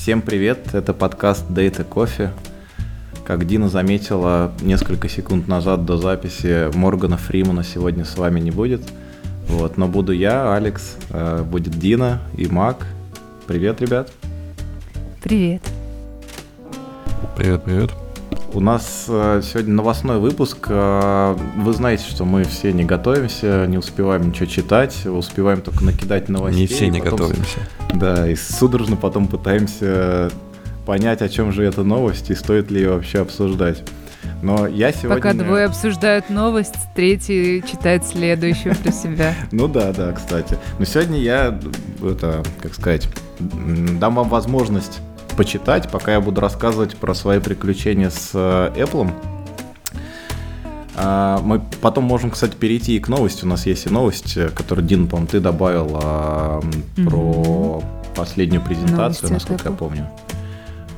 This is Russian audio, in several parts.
Всем привет, это подкаст Data Coffee. Как Дина заметила несколько секунд назад до записи, Моргана Фримана сегодня с вами не будет. Вот, но буду я, Алекс, э, будет Дина и Мак. Привет, ребят. Привет. Привет, привет. У нас э, сегодня новостной выпуск. Э, вы знаете, что мы все не готовимся, не успеваем ничего читать, успеваем только накидать новостей. Не все не потом, готовимся. Да, и судорожно потом пытаемся понять, о чем же эта новость и стоит ли ее вообще обсуждать. Но я сегодня... Пока двое обсуждают новость, третий читает следующую про себя. Ну да, да, кстати. Но сегодня я, это, как сказать, дам вам возможность почитать, пока я буду рассказывать про свои приключения с э, Apple. А, мы потом можем, кстати, перейти и к новости. У нас есть и новость, э, которую, Дин, по ты добавил а, про последнюю презентацию, Новости насколько я помню.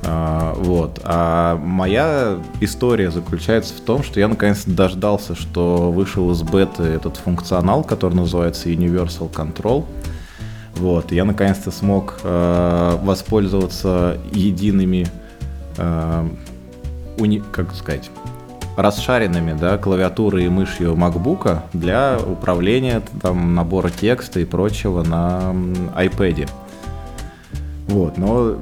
А, вот. А моя история заключается в том, что я наконец-то дождался, что вышел из беты этот функционал, который называется Universal Control. Вот, я наконец-то смог э, воспользоваться едиными, э, уни, как сказать, расшаренными, да, клавиатурой и мышью MacBook для управления там набора текста и прочего на iPad. Вот, но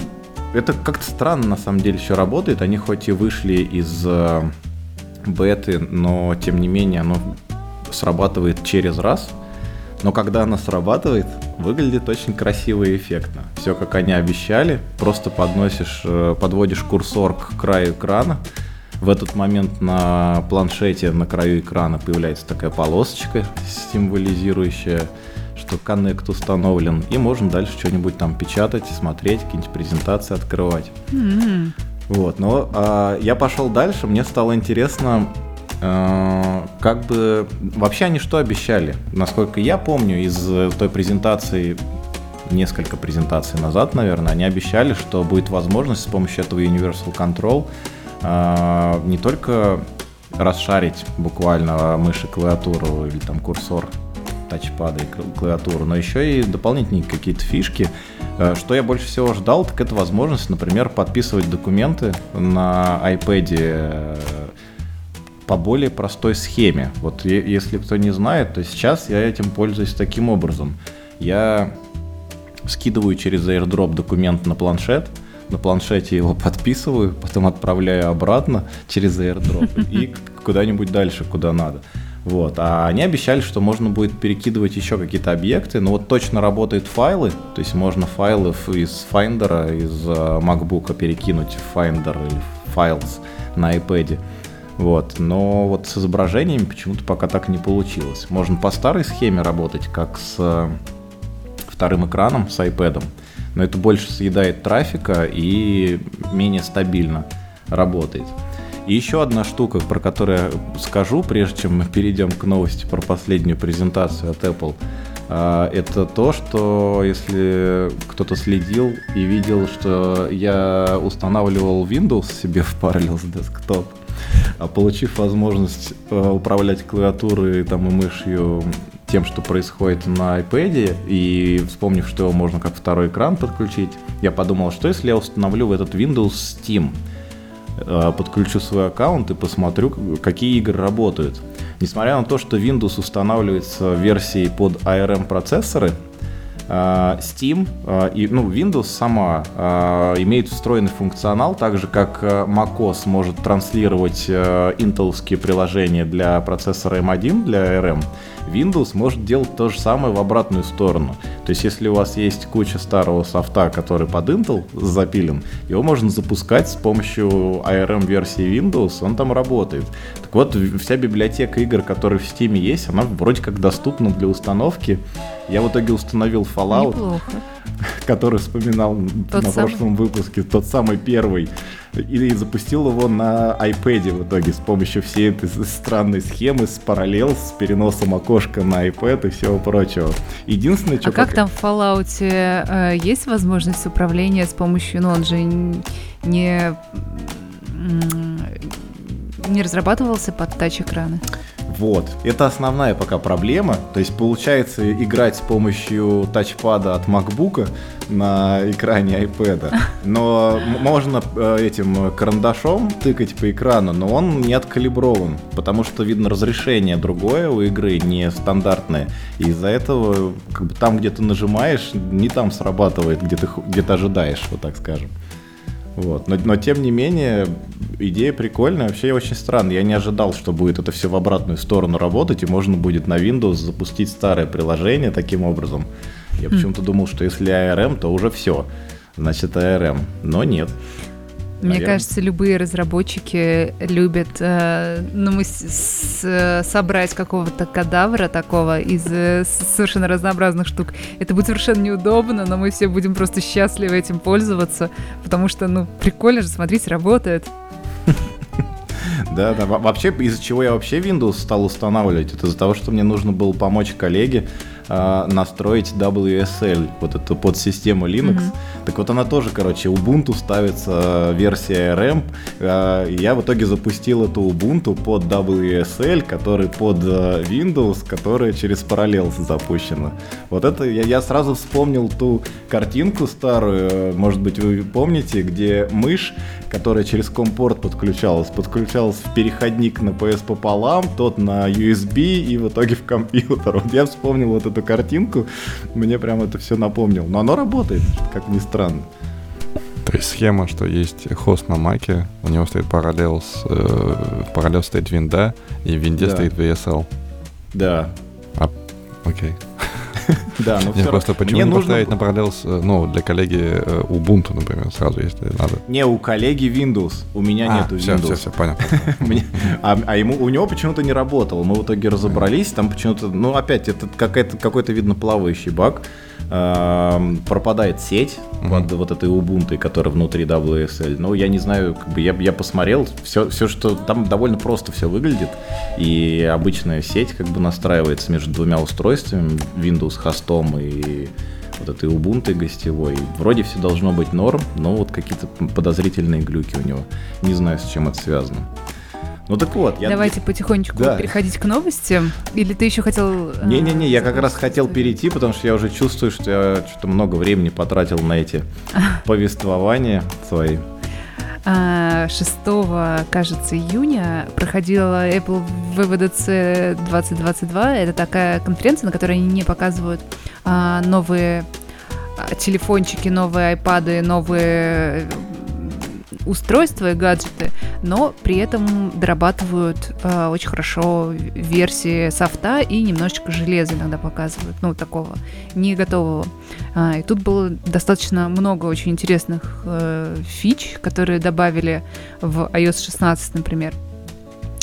это как-то странно на самом деле еще работает. Они хоть и вышли из э, беты, но тем не менее оно срабатывает через раз. Но когда оно срабатывает, выглядит очень красиво и эффектно. Все как они обещали, просто подносишь, э, подводишь курсор к краю экрана. В этот момент на планшете на краю экрана появляется такая полосочка, символизирующая, что коннект установлен, и можно дальше что-нибудь там печатать, смотреть, какие-нибудь презентации открывать. Mm-hmm. Вот, но а, я пошел дальше, мне стало интересно, как бы вообще они что обещали? Насколько я помню из той презентации, несколько презентаций назад, наверное, они обещали, что будет возможность с помощью этого Universal Control э, не только расшарить буквально мышь и клавиатуру или там курсор тачпада и клавиатуру, но еще и дополнительные какие-то фишки. Э, что я больше всего ждал, так это возможность, например, подписывать документы на iPad по более простой схеме. Вот если кто не знает, то сейчас я этим пользуюсь таким образом. Я скидываю через airdrop документ на планшет, на планшете его подписываю, потом отправляю обратно через airdrop и куда-нибудь дальше, куда надо. Вот. А они обещали, что можно будет перекидывать еще какие-то объекты, но вот точно работают файлы, то есть можно файлы из Finder, из э, MacBook перекинуть в Finder или Files на iPad. Вот. Но вот с изображениями почему-то пока так не получилось. Можно по старой схеме работать, как с э, вторым экраном, с iPad, но это больше съедает трафика и менее стабильно работает. И еще одна штука, про которую я скажу, прежде чем мы перейдем к новости про последнюю презентацию от Apple, э, это то, что если кто-то следил и видел, что я устанавливал Windows себе в Parallels Desktop, а получив возможность э, управлять клавиатурой там, и мышью тем, что происходит на iPad, и вспомнив, что его можно как второй экран подключить, я подумал, что если я установлю в этот Windows Steam, э, подключу свой аккаунт и посмотрю, какие игры работают. Несмотря на то, что Windows устанавливается версией под ARM процессоры, а, Steam а, и ну, Windows сама а, имеет встроенный функционал, так же как macOS может транслировать интеловские приложения для процессора M1, для ARM. Windows может делать то же самое в обратную сторону. То есть, если у вас есть куча старого софта, который под Intel запилен, его можно запускать с помощью ARM-версии Windows, он там работает. Так вот, вся библиотека игр, которые в Steam есть, она вроде как доступна для установки. Я в итоге установил Fallout, Неплохо. который вспоминал тот на самый... прошлом выпуске, тот самый первый и запустил его на iPad в итоге с помощью всей этой странной схемы с параллел, с переносом окошка на iPad и всего прочего. Единственное, что... А пока... как там в Fallout э, есть возможность управления с помощью, ну он же не не разрабатывался под тач-экраны? Вот. Это основная пока проблема. То есть получается играть с помощью тачпада от MacBook на экране iPad. Но можно э, этим карандашом тыкать по экрану, но он не откалиброван, потому что, видно, разрешение другое у игры, не стандартное. И из-за этого как бы, там, где ты нажимаешь, не там срабатывает, где ты, где ты ожидаешь, вот так скажем. Вот. Но, но тем не менее, идея прикольная, вообще очень странно. Я не ожидал, что будет это все в обратную сторону работать, и можно будет на Windows запустить старое приложение таким образом. Я хм. почему-то думал, что если ARM, то уже все. Значит, ARM. Но нет. Мне Наверное. кажется, любые разработчики любят э, ну, мы с, с, собрать какого-то кадавра такого из э, совершенно разнообразных штук. Это будет совершенно неудобно, но мы все будем просто счастливы этим пользоваться, потому что, ну, прикольно же, смотрите, работает. Да, да. Вообще, из-за чего я вообще Windows стал устанавливать, это из-за того, что мне нужно было помочь коллеге э, настроить WSL, вот эту подсистему Linux. Mm-hmm. Так вот она тоже, короче, Ubuntu ставится версия RM. Э, я в итоге запустил эту Ubuntu под WSL, который под э, Windows, которая через Parallels запущена. Вот это я, я сразу вспомнил ту картинку старую, может быть, вы помните, где мышь, которая через компорт подключалась, подключалась в переходник на PS пополам, тот на USB и в итоге в компьютер. Вот я вспомнил вот эту картинку, мне прям это все напомнил. Но оно работает, как ни странно. То есть схема, что есть хост на маке, у него стоит Parallels, э, Parallels стоит винда, и в винде да. стоит VSL. Да. А, окей. Да, но все просто почему не поставить на Parallels, э, ну, для коллеги э, Ubuntu, например, сразу, если надо. Не, у коллеги Windows, у меня а, нету Windows. Все, все, понятно. а, а ему, у него почему-то не работало. Мы в итоге разобрались, там почему-то, ну, опять, это какой-то, видно, плавающий баг пропадает сеть mm-hmm. под вот этой Ubuntu, которая внутри WSL. Ну, я не знаю, как бы я, я посмотрел, все, все, что там довольно просто все выглядит, и обычная сеть как бы настраивается между двумя устройствами, Windows хостом и вот этой Ubuntu гостевой. Вроде все должно быть норм, но вот какие-то подозрительные глюки у него. Не знаю, с чем это связано. Ну так вот. Я... Давайте потихонечку да. переходить к новостям. Или ты еще хотел... Э, Не-не-не, я как раз хотел перейти, потому что я уже чувствую, что я что-то много времени потратил на эти повествования свои. 6, а, кажется, июня проходила Apple WWDC 2022. Это такая конференция, на которой они не показывают а, новые а, телефончики, новые iPad, новые устройства и гаджеты, но при этом дорабатывают э, очень хорошо версии софта и немножечко железа иногда показывают, ну, такого не готового. А, и тут было достаточно много очень интересных э, фич, которые добавили в iOS 16, например.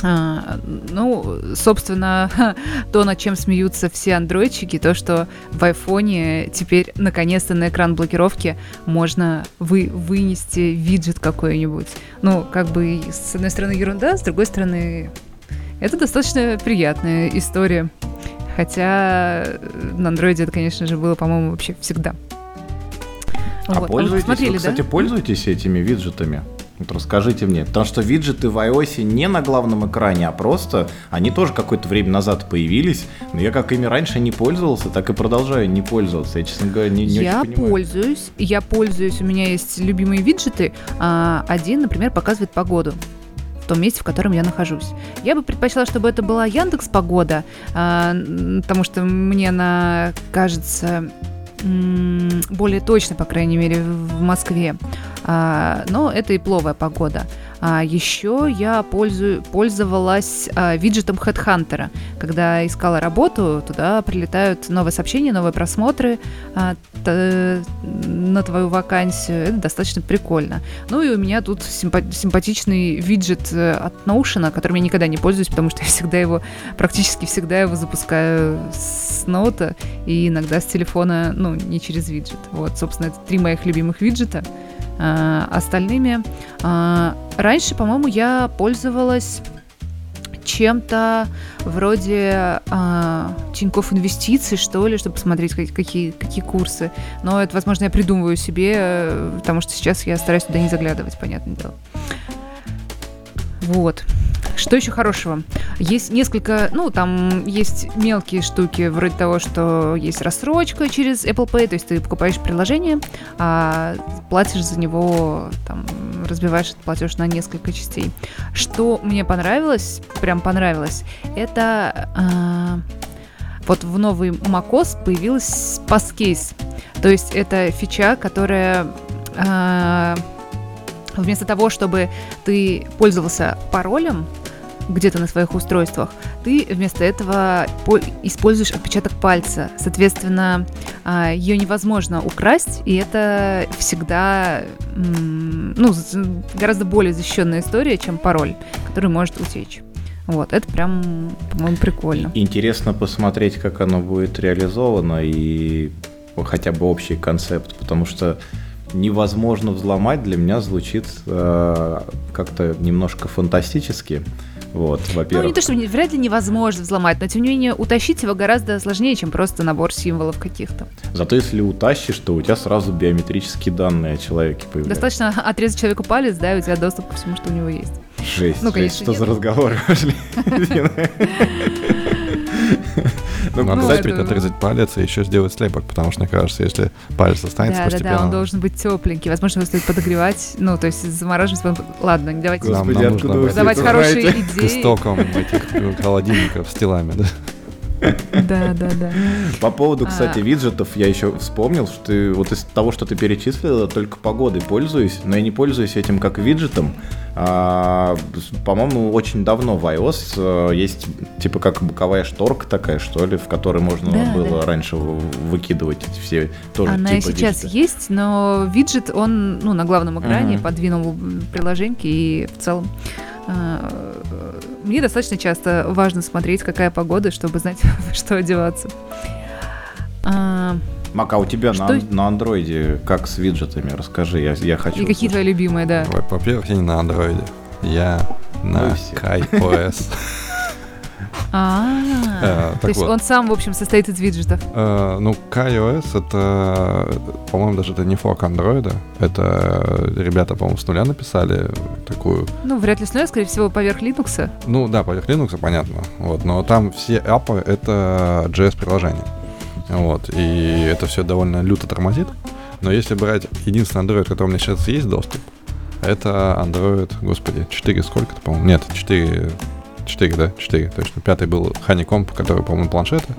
А, ну, собственно, то, над чем смеются все андроидчики, то, что в айфоне теперь наконец-то на экран блокировки можно вы, вынести виджет какой-нибудь. Ну, как бы, с одной стороны, ерунда, с другой стороны, это достаточно приятная история. Хотя на андроиде это, конечно же, было, по-моему, вообще всегда. А вот. пользуетесь, а вы, кстати, да? пользуетесь этими виджетами? Вот расскажите мне, потому что виджеты в iOS не на главном экране, а просто они тоже какое-то время назад появились, но я как ими раньше не пользовался, так и продолжаю не пользоваться. Я, честно говоря, не, не я очень понимаю. пользуюсь, я пользуюсь, у меня есть любимые виджеты. А, один, например, показывает погоду в том месте, в котором я нахожусь. Я бы предпочла, чтобы это была Яндекс Погода, а, потому что мне она кажется более точно, по крайней мере, в Москве. А, но это и пловая погода. А еще я пользую, пользовалась а, виджетом HeadHunter. Когда искала работу, туда прилетают новые сообщения, новые просмотры а, т, на твою вакансию. Это достаточно прикольно. Ну и у меня тут симпа- симпатичный виджет э, от Notion, которым я никогда не пользуюсь, потому что я всегда его, практически всегда его запускаю с ноута и иногда с телефона, ну, не через виджет. Вот, собственно, это три моих любимых виджета. А, остальными. А, раньше, по-моему, я пользовалась чем-то вроде а, Тинькофф инвестиций, что ли, чтобы посмотреть, какие, какие курсы. Но это, возможно, я придумываю себе, э, потому что сейчас я стараюсь туда не заглядывать, понятное дело. Вот. Что еще хорошего? Есть несколько, ну, там есть мелкие штуки, вроде того, что есть рассрочка через Apple Pay, то есть ты покупаешь приложение, а платишь за него, там, разбиваешь этот платеж на несколько частей. Что мне понравилось, прям понравилось, это э, вот в новый macOS появилась Passkey's. То есть это фича, которая э, вместо того, чтобы ты пользовался паролем, где-то на своих устройствах, ты вместо этого используешь отпечаток пальца. Соответственно, а, ее невозможно украсть, и это всегда ну, гораздо более защищенная история, чем пароль, который может утечь. Вот, это прям, по-моему, прикольно. Интересно посмотреть, как оно будет реализовано и хотя бы общий концепт, потому что невозможно взломать для меня звучит э, как-то немножко фантастически. Вот, во-первых. Ну, не то, что вряд ли невозможно взломать, но тем не менее утащить его гораздо сложнее, чем просто набор символов каких-то. Зато если утащишь, то у тебя сразу биометрические данные о человеке появляются. Достаточно отрезать человеку палец, да, и у тебя доступ ко всему, что у него есть. Жесть, ну, конечно, жесть, что нет. за разговоры пошли? Ну, Надо ну, это... отрезать палец и еще сделать слепок, потому что, мне кажется, если палец останется да, постепенно... Да, да, он должен быть тепленький. Возможно, его стоит подогревать, ну, то есть замораживать. Ладно, давайте нам, нам нужно давать хорошие идеи. К истокам этих холодильников с телами, да. Да, да, да. По поводу, а. кстати, виджетов я еще вспомнил, что ты вот из того, что ты перечислила, только погодой пользуюсь, но я не пользуюсь этим как виджетом. А, по-моему, очень давно в iOS э, есть типа как боковая шторка такая, что ли, в которой можно да, было да. раньше выкидывать все тоже Она типа и сейчас виджеты. есть, но виджет, он ну, на главном экране uh-huh. подвинул приложение и в целом мне достаточно часто важно смотреть, какая погода, чтобы знать, что одеваться. А, Мака, у тебя что? на, на андроиде как с виджетами? Расскажи, я, я хочу. И какие твои любимые, да? Во-первых, я не на андроиде. Я на KaiOS. А, то есть он сам, в общем, состоит из виджетов. Э, ну, KaiOS это, по-моему, даже это не фок андроида. Это ребята, по-моему, с нуля написали такую. Ну, вряд ли с нуля, скорее всего, поверх Linux. Ну, да, поверх Linux, понятно. Вот, но там все аппы это JS-приложения. Вот, и это все довольно люто тормозит. Но если брать единственный Android, который у меня сейчас есть доступ, это Android, господи, 4 сколько-то, по-моему, нет, 4 4, да, 4, точно. Пятый был Honeycomb, который, по-моему, планшеты.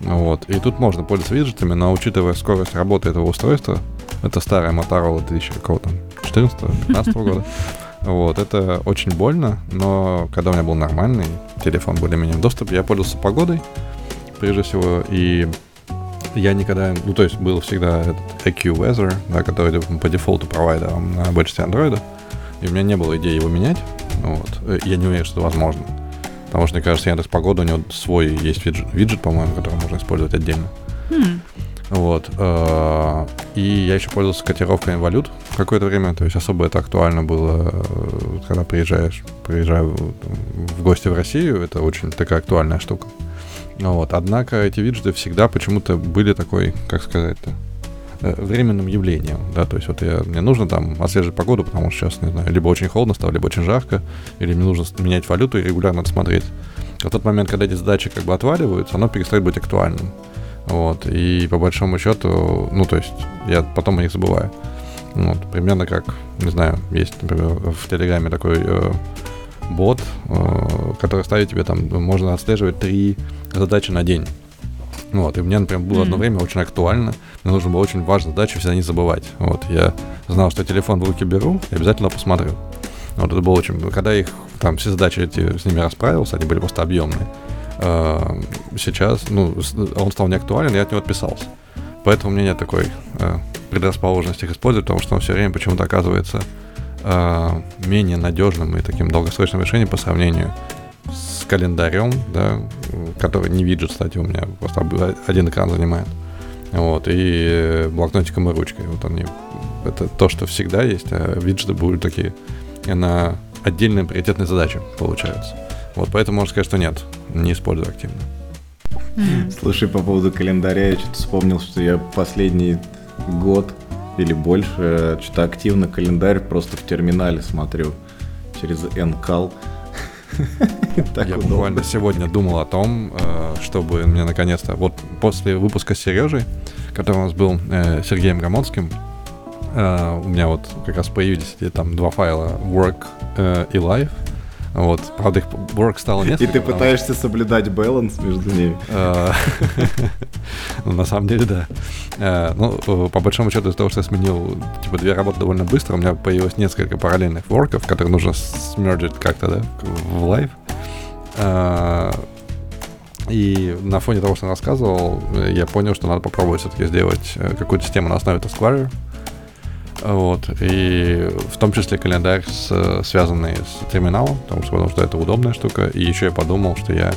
Вот. И тут можно пользоваться виджетами, но учитывая скорость работы этого устройства, это старая Motorola 2014-15 года, вот, это очень больно, но когда у меня был нормальный телефон, более-менее доступ, я пользовался погодой, прежде всего, и я никогда, ну, то есть был всегда этот AQ Weather, да, который по дефолту провайдером на бэджете Android, и у меня не было идеи его менять, вот. Э, я не уверен, что это возможно. Потому что, мне кажется, Яндекс Погода, у него свой есть виджет, виджет по-моему, который можно использовать отдельно. Hmm. Вот. Э, и я еще пользовался котировками валют какое-то время. То есть особо это актуально было, э, когда приезжаешь, приезжаю в гости в Россию. Это очень такая актуальная штука. Вот. Однако эти виджеты всегда почему-то были такой, как сказать-то, временным явлением, да, то есть вот я, мне нужно там отслеживать погоду, потому что сейчас, не знаю, либо очень холодно стало, либо очень жарко, или мне нужно менять валюту и регулярно это смотреть. А в тот момент, когда эти задачи как бы отваливаются, оно перестает быть актуальным. Вот, и по большому счету, ну, то есть я потом о них забываю. Вот, примерно как, не знаю, есть, например, в Телеграме такой э, бот, э, который ставит тебе там, можно отслеживать три задачи на день. Вот, и мне, например, было mm-hmm. одно время очень актуально. Мне нужно было очень важную задачу всегда не забывать. Вот, я знал, что телефон в руки беру и обязательно посмотрю. Вот это было очень... Когда их, там, все задачи эти с ними расправился, они были просто объемные. Э, сейчас, ну, он стал неактуален, я от него отписался. Поэтому у меня нет такой э, предрасположенности их использовать, потому что он все время почему-то оказывается э, менее надежным и таким долгосрочным решением по сравнению с календарем, да, который не виджет, кстати, у меня просто один экран занимает. Вот, и блокнотиком и ручкой. Вот они. Это то, что всегда есть, а виджеты будут такие на отдельные приоритетные задачи, получается. Вот, поэтому можно сказать, что нет, не использую активно. Слушай, по поводу календаря, я что-то вспомнил, что я последний год или больше что-то активно календарь просто в терминале смотрю через NCAL. Я буквально сегодня думал о том, э, чтобы мне наконец-то, вот после выпуска с Сережей, который у нас был э, Сергеем Громонским, э, у меня вот как раз появились там два файла Work и Live, вот, правда, их work стало несколько. И ты пытаешься соблюдать баланс между ними. Ну, на самом деле, да. Ну, по большому счету, из-за того, что я сменил, типа, две работы довольно быстро, у меня появилось несколько параллельных work ов, которые нужно смерджить как-то, да, в live. А, и на фоне того, что он рассказывал, я понял, что надо попробовать все-таки сделать э, какую-то систему на основе Taskwarrior. Вот. И в том числе календарь, с, связанный с терминалом, потому что, потому что это удобная штука. И еще я подумал, что я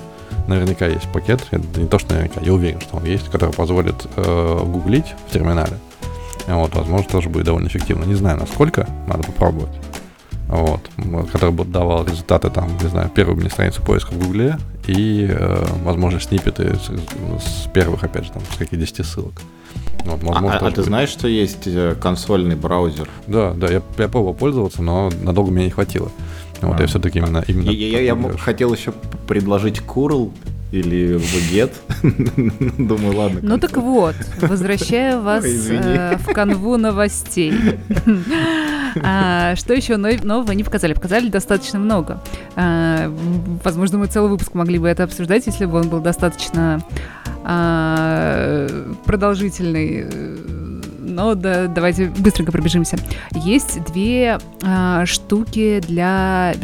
наверняка есть пакет, это не то, что наверняка, я уверен, что он есть, который позволит э, гуглить в терминале. Вот, возможно, тоже будет довольно эффективно. Не знаю, насколько, надо попробовать вот, который бы давал результаты там, не знаю, первую мне страницу поиска в Гугле и, э, возможно, снипеты с, с первых, опять же, там, с каких 10 ссылок. Вот, возможно, а, а ты знаешь, что есть э, консольный браузер? Да, да, я, я пробовал пользоваться, но надолго мне не хватило. Вот а. я все-таки именно... именно я, я, я хотел еще предложить Curl, или в Get. Думаю, ладно. Ну так вот, возвращаю вас э, в канву новостей. А, что еще нового не показали? Показали достаточно много. А, возможно, мы целый выпуск могли бы это обсуждать, если бы он был достаточно а, продолжительный но да, давайте быстренько пробежимся. Есть две а, штуки для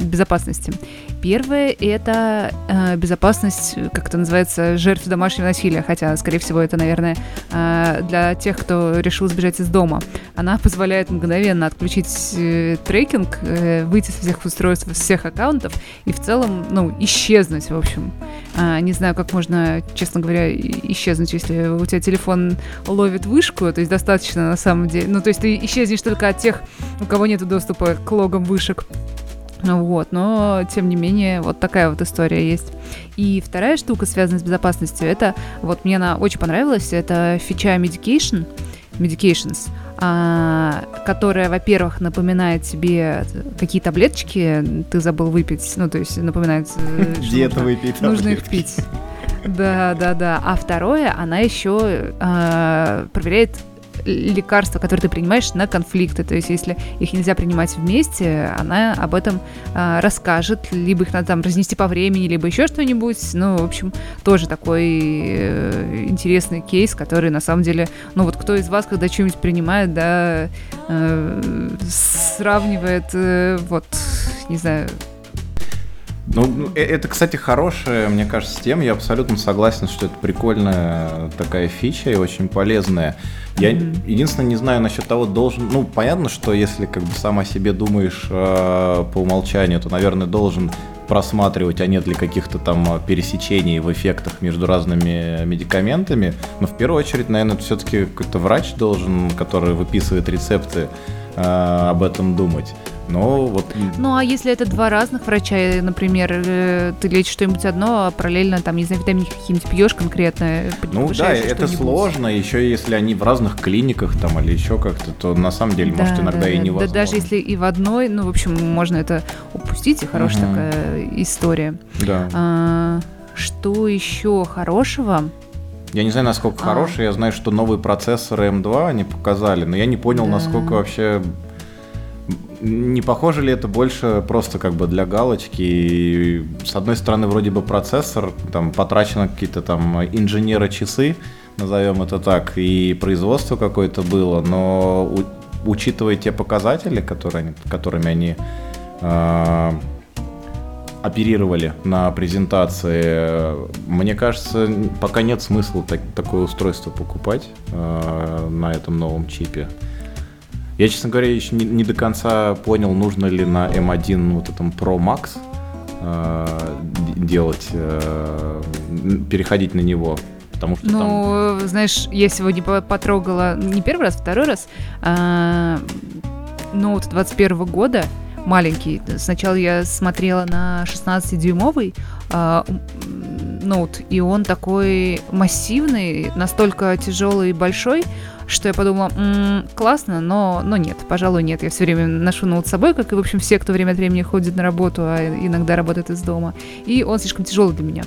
безопасности. Первое — это э, безопасность, как это называется, жертв домашнего насилия, хотя, скорее всего, это, наверное, э, для тех, кто решил сбежать из дома. Она позволяет мгновенно отключить э, трекинг, э, выйти со всех устройств, со всех аккаунтов и в целом, ну, исчезнуть, в общем. Э, не знаю, как можно, честно говоря, исчезнуть, если у тебя телефон ловит вышку, то есть достаточно на самом деле. Ну, то есть ты исчезнешь только от тех, у кого нет доступа к логам вышек. Ну вот, но тем не менее, вот такая вот история есть. И вторая штука, связанная с безопасностью, это, вот мне она очень понравилась, это фича Medication, Medications, а, которая, во-первых, напоминает тебе, какие таблеточки ты забыл выпить, ну, то есть напоминает, э, где это выпить Нужно их пить. Да, да, да. А второе, она еще э, проверяет лекарства, которые ты принимаешь на конфликты. То есть, если их нельзя принимать вместе, она об этом э, расскажет. Либо их надо там разнести по времени, либо еще что-нибудь. Ну, в общем, тоже такой э, интересный кейс, который на самом деле, ну вот кто из вас, когда что-нибудь принимает, да, э, сравнивает, э, вот, не знаю, ну, ну э, это, кстати, хорошая, мне кажется, тема. Я абсолютно согласен, что это прикольная такая фича и очень полезная. Я mm-hmm. единственное не знаю насчет того, должен. Ну, понятно, что если как бы сам о себе думаешь э, по умолчанию, то, наверное, должен просматривать, а нет ли каких-то там э, пересечений в эффектах между разными медикаментами. Но в первую очередь, наверное, все-таки какой-то врач должен, который выписывает рецепты, э, об этом думать. Но вот... Ну, а если это два разных врача, например, э, ты лечишь что-нибудь одно, а параллельно, там, не знаю, витаминки какие-нибудь пьешь конкретно, Ну да, это сложно, еще если они в разных клиниках там или еще как-то, то на самом деле, да, может, иногда да, и невозможно. Да, даже если и в одной, ну, в общем, можно это упустить, и хорошая угу. такая история. Да. А, что еще хорошего? Я не знаю, насколько а. хороший, я знаю, что новые процессоры M2 они показали, но я не понял, да. насколько вообще не похоже ли это больше просто как бы для галочки? И, с одной стороны, вроде бы процессор, там потрачено какие-то там инженеры часы, назовем это так, и производство какое-то было, но у, учитывая те показатели, которые которыми они э, оперировали на презентации, мне кажется, пока нет смысла так, такое устройство покупать э, на этом новом чипе. Я, честно говоря, еще не, не до конца понял, нужно ли на M1 вот этом Pro Max э, делать, э, переходить на него. Потому что ну, там... знаешь, я сегодня потрогала не первый раз, второй раз а, ноут 21 года, маленький. Сначала я смотрела на 16-дюймовый, а, Note, и он такой массивный, настолько тяжелый и большой, что я подумала, м-м, классно, но, но нет, пожалуй, нет. Я все время ношу ноут с собой, как и, в общем, все, кто время от времени ходит на работу, а иногда работает из дома. И он слишком тяжелый для меня.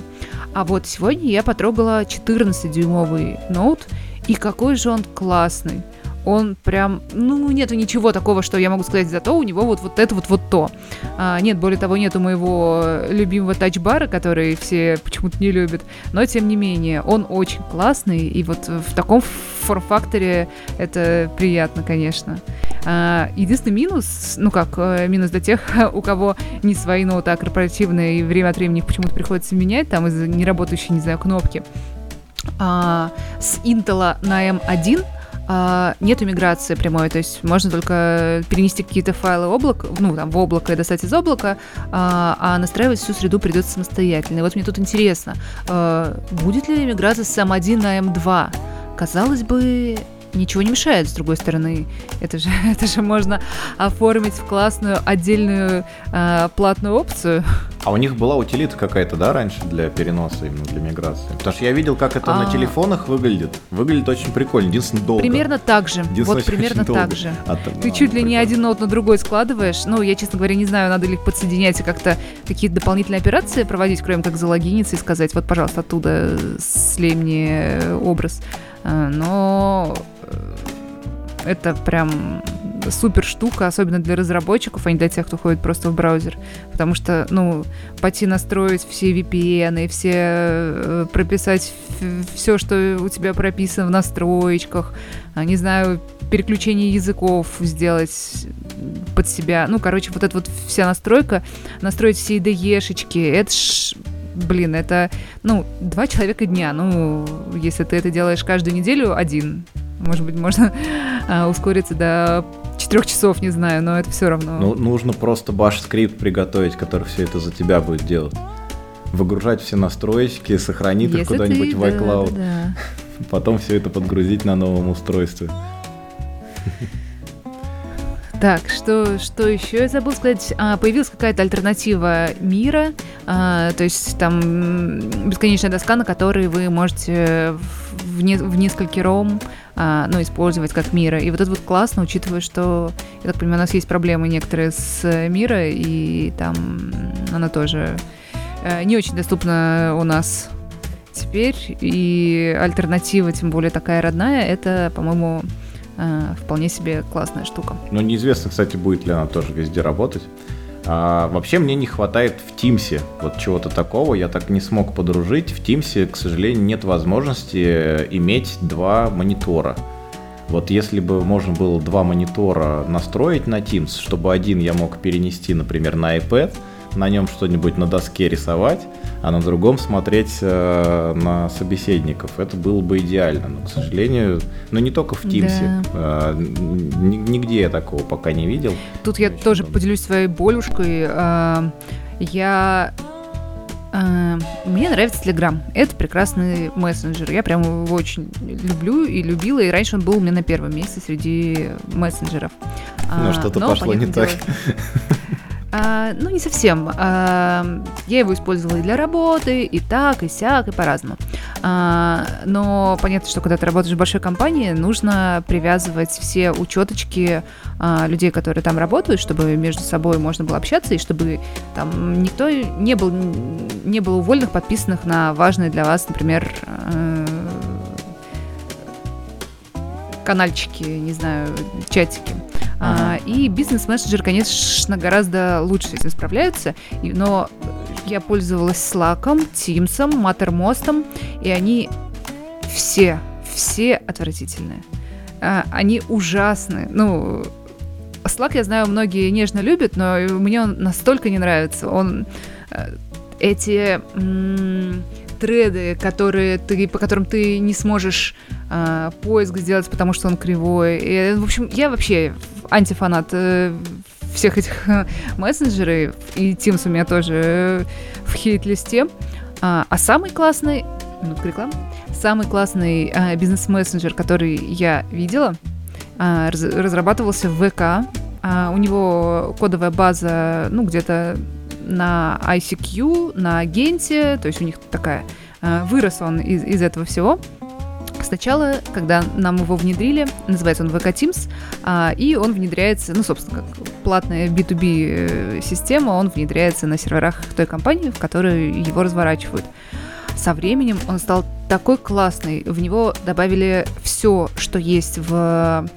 А вот сегодня я потрогала 14-дюймовый ноут, и какой же он классный он прям, ну, нету ничего такого, что я могу сказать, зато у него вот, вот это вот вот то. А, нет, более того, нету моего любимого тачбара, который все почему-то не любят, но тем не менее, он очень классный, и вот в таком форм-факторе это приятно, конечно. А, единственный минус, ну как, э, минус для тех, у кого не свои ноуты, а корпоративные, и время от времени их почему-то приходится менять, там из-за неработающей, не знаю, кнопки. А, с Intel на M1 а, нет миграции прямой, то есть можно только перенести какие-то файлы облак, ну, там, в облако и достать из облака, а, настраивать всю среду придется самостоятельно. И вот мне тут интересно, будет ли миграция с M1 на M2? Казалось бы, ничего не мешает, с другой стороны. Это же, это же можно оформить в классную отдельную э, платную опцию. А у них была утилита какая-то, да, раньше для переноса, именно для миграции? Потому что я видел, как это а... на телефонах выглядит. Выглядит очень прикольно, единственное, долго. Примерно так же. Вот примерно так же. А, Ты ну, чуть ли не один ноут на другой складываешь. Ну, я, честно говоря, не знаю, надо ли их подсоединять и как-то какие-то дополнительные операции проводить, кроме как залогиниться и сказать, вот, пожалуйста, оттуда слей мне образ. А, но это прям супер штука, особенно для разработчиков, а не для тех, кто ходит просто в браузер. Потому что, ну, пойти настроить все VPN и все э, прописать все, что у тебя прописано в настроечках, а, не знаю, переключение языков сделать под себя. Ну, короче, вот эта вот вся настройка, настроить все IDE-шечки, это ж блин, это, ну, два человека дня. Ну, если ты это делаешь каждую неделю, один. Может быть, можно а, ускориться до четырех часов, не знаю, но это все равно. Ну, нужно просто баш-скрипт приготовить, который все это за тебя будет делать. Выгружать все настройки, сохранить их куда-нибудь в iCloud. Да, да. Потом все это подгрузить на новом устройстве. Так, что, что еще я забыл сказать? А, появилась какая-то альтернатива мира, а, то есть там бесконечная доска, на которой вы можете в, не, в несколькером а, ну, использовать как мира. И вот это вот классно, учитывая, что, я так понимаю, у нас есть проблемы некоторые с мира, и там она тоже э, не очень доступна у нас теперь. И альтернатива, тем более такая родная, это, по-моему, э, вполне себе классная штука. Ну, неизвестно, кстати, будет ли она тоже везде работать. А, вообще мне не хватает в Тимсе вот чего-то такого, я так не смог подружить. В Тимсе, к сожалению, нет возможности иметь два монитора. Вот если бы можно было два монитора настроить на Teams, чтобы один я мог перенести, например, на iPad, на нем что-нибудь на доске рисовать, а на другом смотреть э, на собеседников. Это было бы идеально. Но, к сожалению, но не только в Teams. Да. Э, нигде я такого пока не видел. Тут я Очень тоже поделюсь своей болюшкой. Э, я Uh, мне нравится Telegram. Это прекрасный мессенджер. Я прям его очень люблю и любила. И раньше он был у меня на первом месте среди мессенджеров. Ну, uh, что-то пошло не так. А, ну, не совсем. А, я его использовала и для работы, и так, и сяк, и по-разному. А, но понятно, что когда ты работаешь в большой компании, нужно привязывать все учеточки людей, которые там работают, чтобы между собой можно было общаться, и чтобы там никто не был, не было уволенных, подписанных на важные для вас, например, э, канальчики, не знаю, чатики. А, и бизнес-менеджер, конечно, гораздо лучше с этим справляются. Но я пользовалась Slack, Teams, Mattermost, и они все, все отвратительные. А, они ужасны. Ну, Slack, я знаю, многие нежно любят, но мне он настолько не нравится. Он э, эти треды, которые ты, по которым ты не сможешь э, поиск сделать, потому что он кривой. И, в общем, я вообще антифанат э, всех этих э, мессенджеров, и Teams у меня тоже э, в хейт-листе. А, а самый классный, минутка реклама, самый классный э, бизнес-мессенджер, который я видела, э, раз, разрабатывался в ВК. Э, у него кодовая база, ну, где-то на ICQ, на агенте, то есть у них такая вырос он из, из этого всего. Сначала, когда нам его внедрили, называется он VK Teams, а, и он внедряется, ну, собственно, как платная B2B э, система, он внедряется на серверах той компании, в которой его разворачивают. Со временем он стал такой классный, в него добавили все, что есть в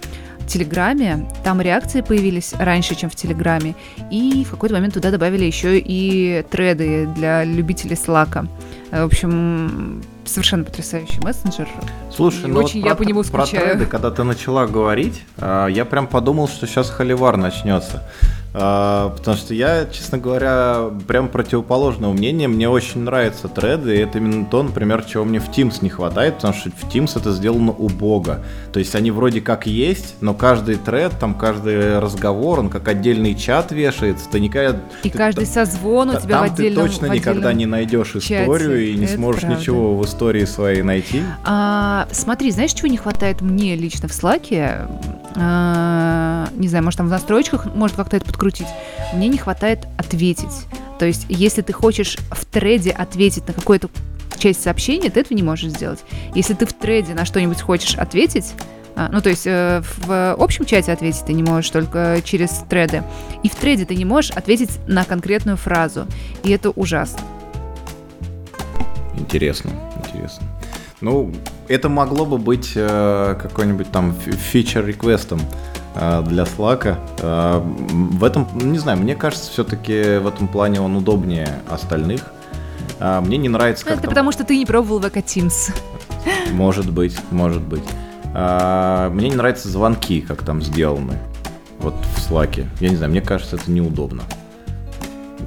Телеграме. Там реакции появились раньше, чем в Телеграме. И в какой-то момент туда добавили еще и треды для любителей Слака. В общем, совершенно потрясающий мессенджер. Слушай, ну очень вот я про, по нему скучаю. Про треды, когда ты начала говорить, а, я прям подумал, что сейчас холивар начнется. А, потому что я, честно говоря, прям противоположного мнения. Мне очень нравятся треды, и это именно то, например, чего мне в Teams не хватает, потому что в Teams это сделано убого. То есть они вроде как есть, но каждый тред, там каждый разговор, он как отдельный чат вешается. Ты никогда... И ты, каждый созвон у тебя там в отдельном ты точно никогда не найдешь историю и не это сможешь правда. ничего истории своей найти. А, смотри, знаешь, чего не хватает мне лично в? А, не знаю, может там в настройках может как-то это подкрутить. Мне не хватает ответить. То есть, если ты хочешь в треде ответить на какую-то часть сообщения, ты этого не можешь сделать. Если ты в треде на что-нибудь хочешь ответить, а, ну, то есть э, в общем чате ответить ты не можешь только через треды. И в треде ты не можешь ответить на конкретную фразу. И это ужасно. Интересно, интересно. Ну, это могло бы быть э, какой-нибудь там фичер-реквестом э, для Slack. Э, в этом, не знаю, мне кажется, все-таки в этом плане он удобнее остальных. Э, мне не нравится, как Это там... потому, что ты не пробовал VK Teams. Может быть, может быть. Э, мне не нравятся звонки, как там сделаны. Вот в Slack. Я не знаю, мне кажется, это неудобно.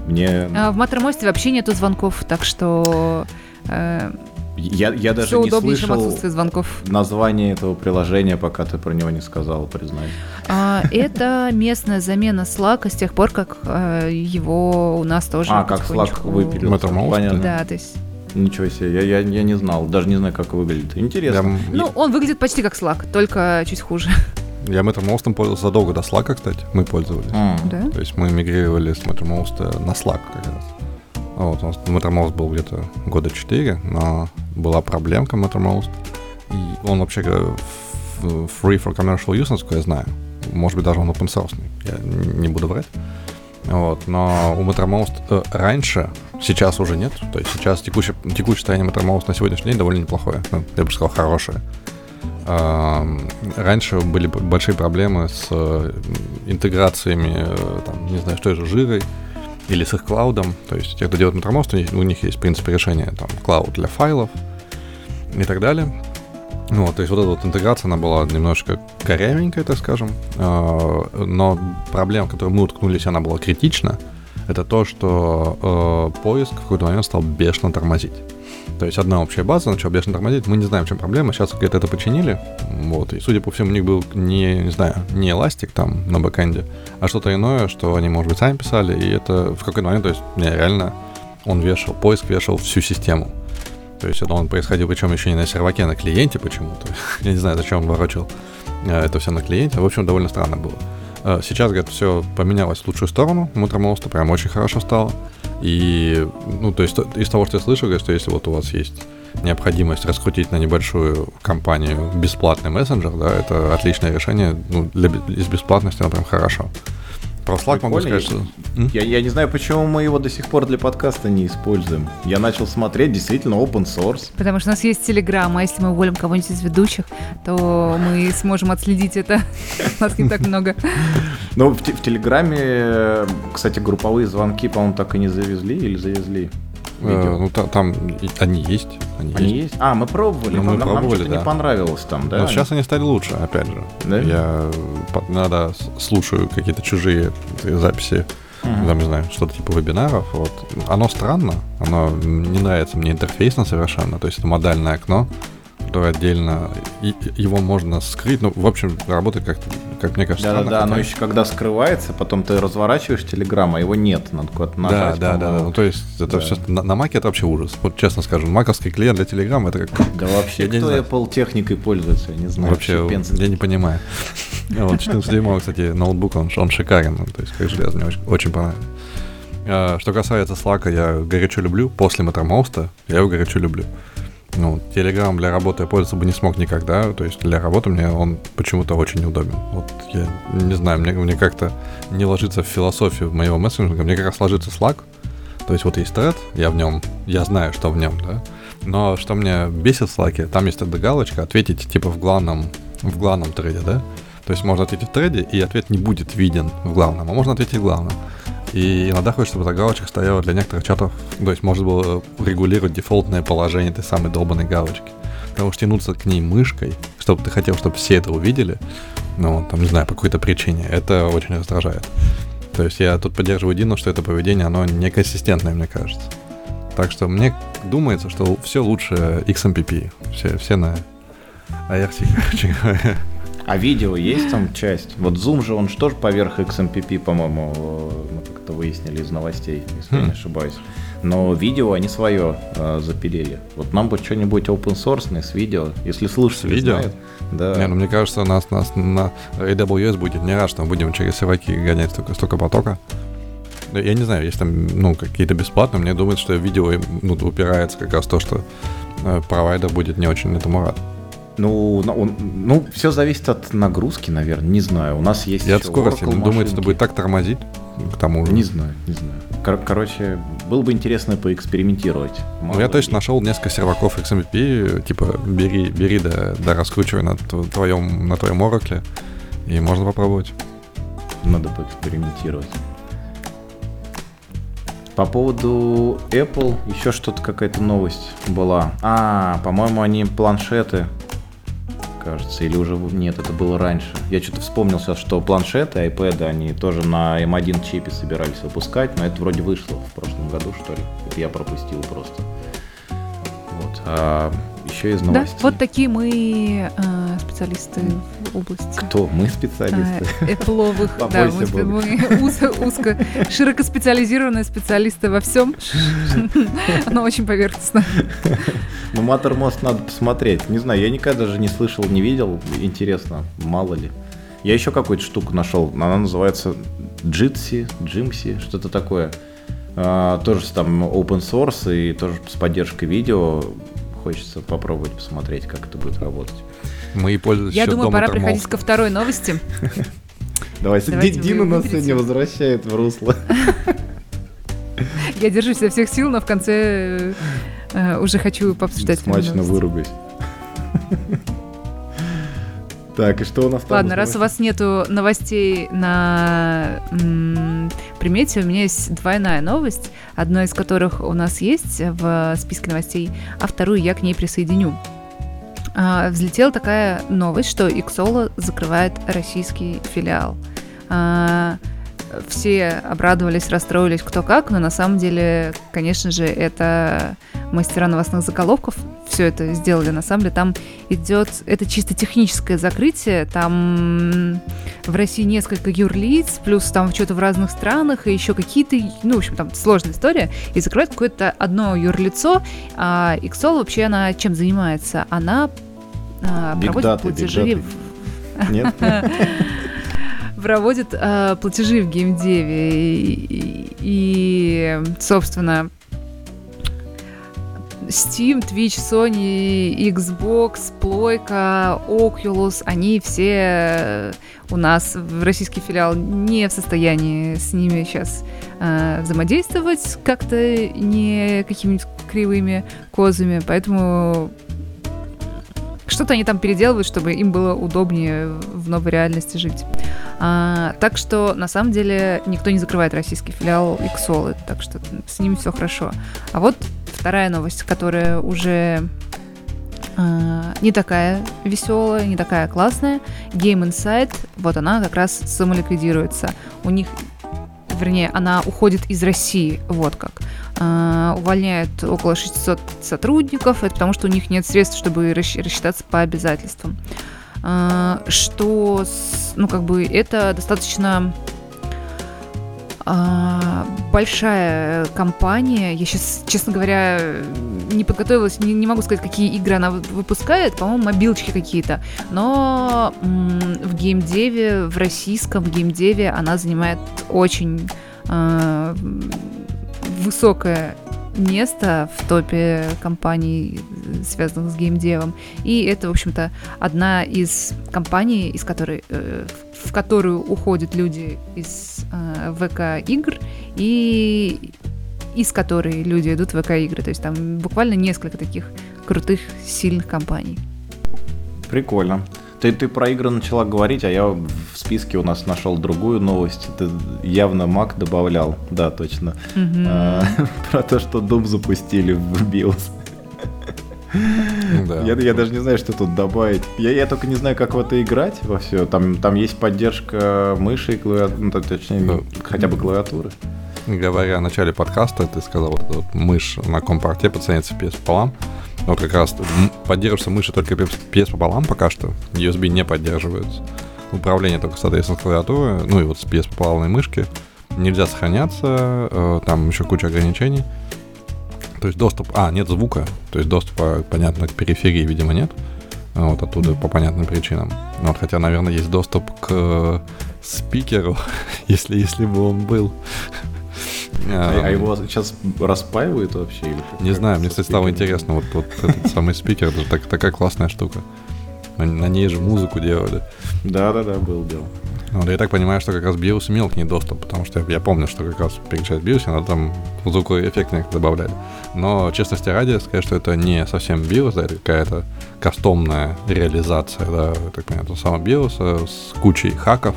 Мне... А в Матромосте вообще нету звонков, так что... Э, я, я даже Все не слышал звонков. название этого приложения, пока ты про него не сказал, признай. А, это местная замена Slack с тех пор, как а, его у нас тоже А, как Slack выпилил. Понятно. Да, то есть... Ничего себе, я, я, я не знал, даже не знаю, как выглядит. Интересно. Я... Ну, он выглядит почти как Slack, только чуть хуже. Я MetroMost пользовался задолго до Slack, кстати, мы пользовались. Mm. Да? То есть мы мигрировали с MetroMost на Slack как раз. Вот, у нас MetroMost был где-то года 4, но была проблемка MetroMost. И он вообще free for commercial use, насколько я знаю. Может быть, даже он open source, я не буду врать. Вот, но у MetroMost э, раньше, сейчас уже нет. То есть сейчас текущее, текущее состояние MetroMost на сегодняшний день довольно неплохое. Ну, я бы сказал, хорошее. Э, раньше были большие проблемы с э, интеграциями, э, там, не знаю, что это, жирой или с их клаудом. То есть те, кто делает них, у них есть, в принципе, решение там, клауд для файлов и так далее. Вот, то есть вот эта вот интеграция, она была немножко корявенькая, так скажем. А, но проблема, в которую мы уткнулись, она была критична. Это то, что э, поиск в какой-то момент стал бешено тормозить. То есть одна общая база начала бешено тормозить. Мы не знаем, в чем проблема. Сейчас где-то это починили. Вот. И, судя по всему, у них был не, не знаю, не эластик там на бэкэнде, а что-то иное, что они, может быть, сами писали. И это в какой-то момент, то есть, реально, он вешал, поиск вешал всю систему. То есть это он происходил, причем еще не на серваке, а на клиенте почему-то. Я не знаю, зачем он ворочил э, это все на клиенте. В общем, довольно странно было. Э, сейчас, говорят, все поменялось в лучшую сторону. Мутромоста прям очень хорошо стало. И, ну, то есть из того, что я слышал, что если вот у вас есть необходимость раскрутить на небольшую компанию бесплатный мессенджер, да, это отличное решение. Ну, для, из бесплатности оно прям хорошо. Про Slack могу сказать, что... Я, я не знаю, почему мы его до сих пор для подкаста не используем. Я начал смотреть, действительно, open source. Потому что у нас есть Telegram, а если мы уволим кого-нибудь из ведущих, то мы сможем отследить это. У нас не так много. Ну, в, в Телеграме, кстати, групповые звонки, по-моему, так и не завезли или завезли? Видео. Э, ну, та, там они есть. Они, они есть. есть. А, мы пробовали. Ну, мы нам, пробовали, нам да. не понравилось там, да? Но сейчас они стали лучше, опять же. Да? Я иногда слушаю какие-то чужие записи, uh-huh. там, не знаю, что-то типа вебинаров. Вот. Оно странно, оно не нравится мне интерфейсно совершенно, то есть это модальное окно, который отдельно, и его можно скрыть, ну, в общем, работает как-то, как мне кажется. Да-да-да, оно еще когда скрывается, потом ты разворачиваешь телеграмм, а его нет, надо куда-то нажать. Да, да, да, ну, то есть это да. все, на, на Маке это вообще ужас, вот честно скажем, маковский клиент для телеграмма это как... Да вообще, я кто Apple техникой пользуется, я не знаю. Вообще, я не понимаю. Вот 14-дюймовый, кстати, ноутбук, он, он шикарен, ну, то есть как железо, мне очень, очень понравилось. А, что касается Slack, я горячо люблю. После Mattermost я его горячо люблю. Ну, Telegram для работы я пользоваться бы не смог никогда. То есть для работы мне он почему-то очень неудобен. Вот я не знаю, мне, мне как-то не ложится в философию моего мессенджера. Мне как раз ложится Slack. То есть вот есть тред, я в нем, я знаю, что в нем, да. Но что мне бесит в Slack, там есть эта галочка ответить типа в главном, в главном треде, да. То есть можно ответить в треде, и ответ не будет виден в главном, а можно ответить в главном. И иногда хочется, чтобы эта галочка стояла для некоторых чатов. То есть можно было регулировать дефолтное положение этой самой долбанной галочки. Потому что тянуться к ней мышкой, чтобы ты хотел, чтобы все это увидели, ну, там, не знаю, по какой-то причине, это очень раздражает. То есть я тут поддерживаю Дину, что это поведение, оно неконсистентное, мне кажется. Так что мне думается, что все лучше XMPP. Все, все на ARC, короче говоря. А видео есть там часть? Вот Zoom же, он же поверх XMPP, по-моему, как-то выяснили из новостей, если я не хм. ошибаюсь. Но видео они свое э, запилили. Вот нам бы что-нибудь open source с видео, если слушатели видео? знают. Да. Не, ну мне кажется, нас, нас на AWS будет не рад, что мы будем через серваки гонять столько, столько потока. Я не знаю, есть там ну, какие-то бесплатные, мне думается, что видео ну, упирается как раз в то, что э, провайдер будет не очень этому рад. Ну, он, ну, все зависит от нагрузки, наверное, не знаю. У нас есть. И от скорости. Думаете, это будет так тормозить к тому же? Не знаю, не знаю. Кор- короче, было бы интересно поэкспериментировать. Мало ну, я точно нашел несколько серваков XMPP, типа, бери, бери да, да раскручивай на твоем, на твоем Oracle, и можно попробовать. Надо поэкспериментировать. По поводу Apple еще что-то какая-то новость была. А, по-моему, они планшеты кажется, или уже нет, это было раньше. Я что-то вспомнил сейчас, что планшеты, iPad, они тоже на M1 эм чипе собирались выпускать, но это вроде вышло в прошлом году, что ли. Это я пропустил просто. Вот. А еще из новостей. Да, вот такие мы э, специалисты в области. Кто? Мы специалисты? Эпловых, да, мы, мы узко, узко, широко специализированные специалисты во всем, но очень поверхностно. Ну, Маттермост надо посмотреть. Не знаю, я никогда даже не слышал, не видел. Интересно, мало ли. Я еще какую-то штуку нашел. Она называется Jitsi, Jimsi, что-то такое. А, тоже там open source и тоже с поддержкой видео. Хочется попробовать посмотреть, как это будет работать. Мы и пользуемся Я думаю, пора приходить ко второй новости. Давай, Дина нас сегодня возвращает в русло. Я держусь со всех сил, но в конце э, уже хочу пообсуждать. Смачно выругаюсь. Так, и что у нас там? Ладно, раз у вас нету новостей на м- примете, у меня есть двойная новость, одна из которых у нас есть в списке новостей, а вторую я к ней присоединю. А, взлетела такая новость, что Иксола закрывает российский филиал. А, все обрадовались, расстроились кто как, но на самом деле, конечно же, это мастера новостных заголовков все это сделали. На самом деле там идет, это чисто техническое закрытие, там в России несколько юрлиц, плюс там что-то в разных странах, и еще какие-то, ну, в общем, там сложная история, и закрывает какое-то одно юрлицо, а Иксол вообще она чем занимается? Она а, проводит платежи... Нет? проводит э, платежи в геймдеве. И, и, и, собственно, Steam, Twitch, Sony, Xbox, Плойка, Oculus, они все у нас в российский филиал не в состоянии с ними сейчас э, взаимодействовать как-то не какими-нибудь кривыми козами, поэтому что-то они там переделывают, чтобы им было удобнее в новой реальности жить. А, так что, на самом деле, никто не закрывает российский филиал Xol, так что с ним все хорошо. А вот вторая новость, которая уже а, не такая веселая, не такая классная. Game Insight, вот она как раз самоликвидируется. У них вернее, она уходит из России, вот как. Uh, увольняют около 600 сотрудников, это потому что у них нет средств, чтобы рассчитаться по обязательствам. Uh, что, ну, как бы, это достаточно а, большая компания. Я сейчас, честно говоря, не подготовилась, не, не могу сказать, какие игры она выпускает. По-моему, мобилочки какие-то. Но в геймдеве, в российском геймдеве она занимает очень э, высокое место в топе компаний, связанных с геймдевом. И это, в общем-то, одна из компаний, из которой, э, в которую уходят люди из э, ВК-игр и из которой люди идут в ВК-игры. То есть там буквально несколько таких крутых, сильных компаний. Прикольно. Ты, ты про игры начала говорить, а я в списке у нас нашел другую новость. Ты явно Mac добавлял, да, точно. Mm-hmm. А, про то, что Doom запустили в BIOS. Да. Я, я даже не знаю, что тут добавить. Я, я только не знаю, как в это играть во все. Там, там есть поддержка мыши и клавиатуры, ну, точнее, да. хотя бы клавиатуры. Говоря о начале подкаста, ты сказал, вот, вот мышь на по цене цепи пополам. Вот как раз поддерживается мыши только PS пополам пока что. USB не поддерживается. Управление только, соответственно, клавиатуры, ну и вот с PS пополамной мышки. Нельзя сохраняться, э, там еще куча ограничений. То есть доступ... А, нет звука. То есть доступа, понятно, к периферии, видимо, нет. Вот оттуда по понятным причинам. Вот, хотя, наверное, есть доступ к спикеру, если, если бы он был. А, а его сейчас распаивают вообще? Или не знаю, мне, кстати, стало интересно, вот, вот этот самый спикер, это так, такая классная штука. На, на ней же музыку делали. Да-да-да, был дело. Вот, я так понимаю, что как раз BIOS имел к ней доступ, потому что я, помню, что как раз переключать BIOS, надо там звуковой эффект добавляли. Но, честности ради, сказать, что это не совсем BIOS, да, это какая-то кастомная реализация, да, так понимаю, этого самого BIOS с кучей хаков,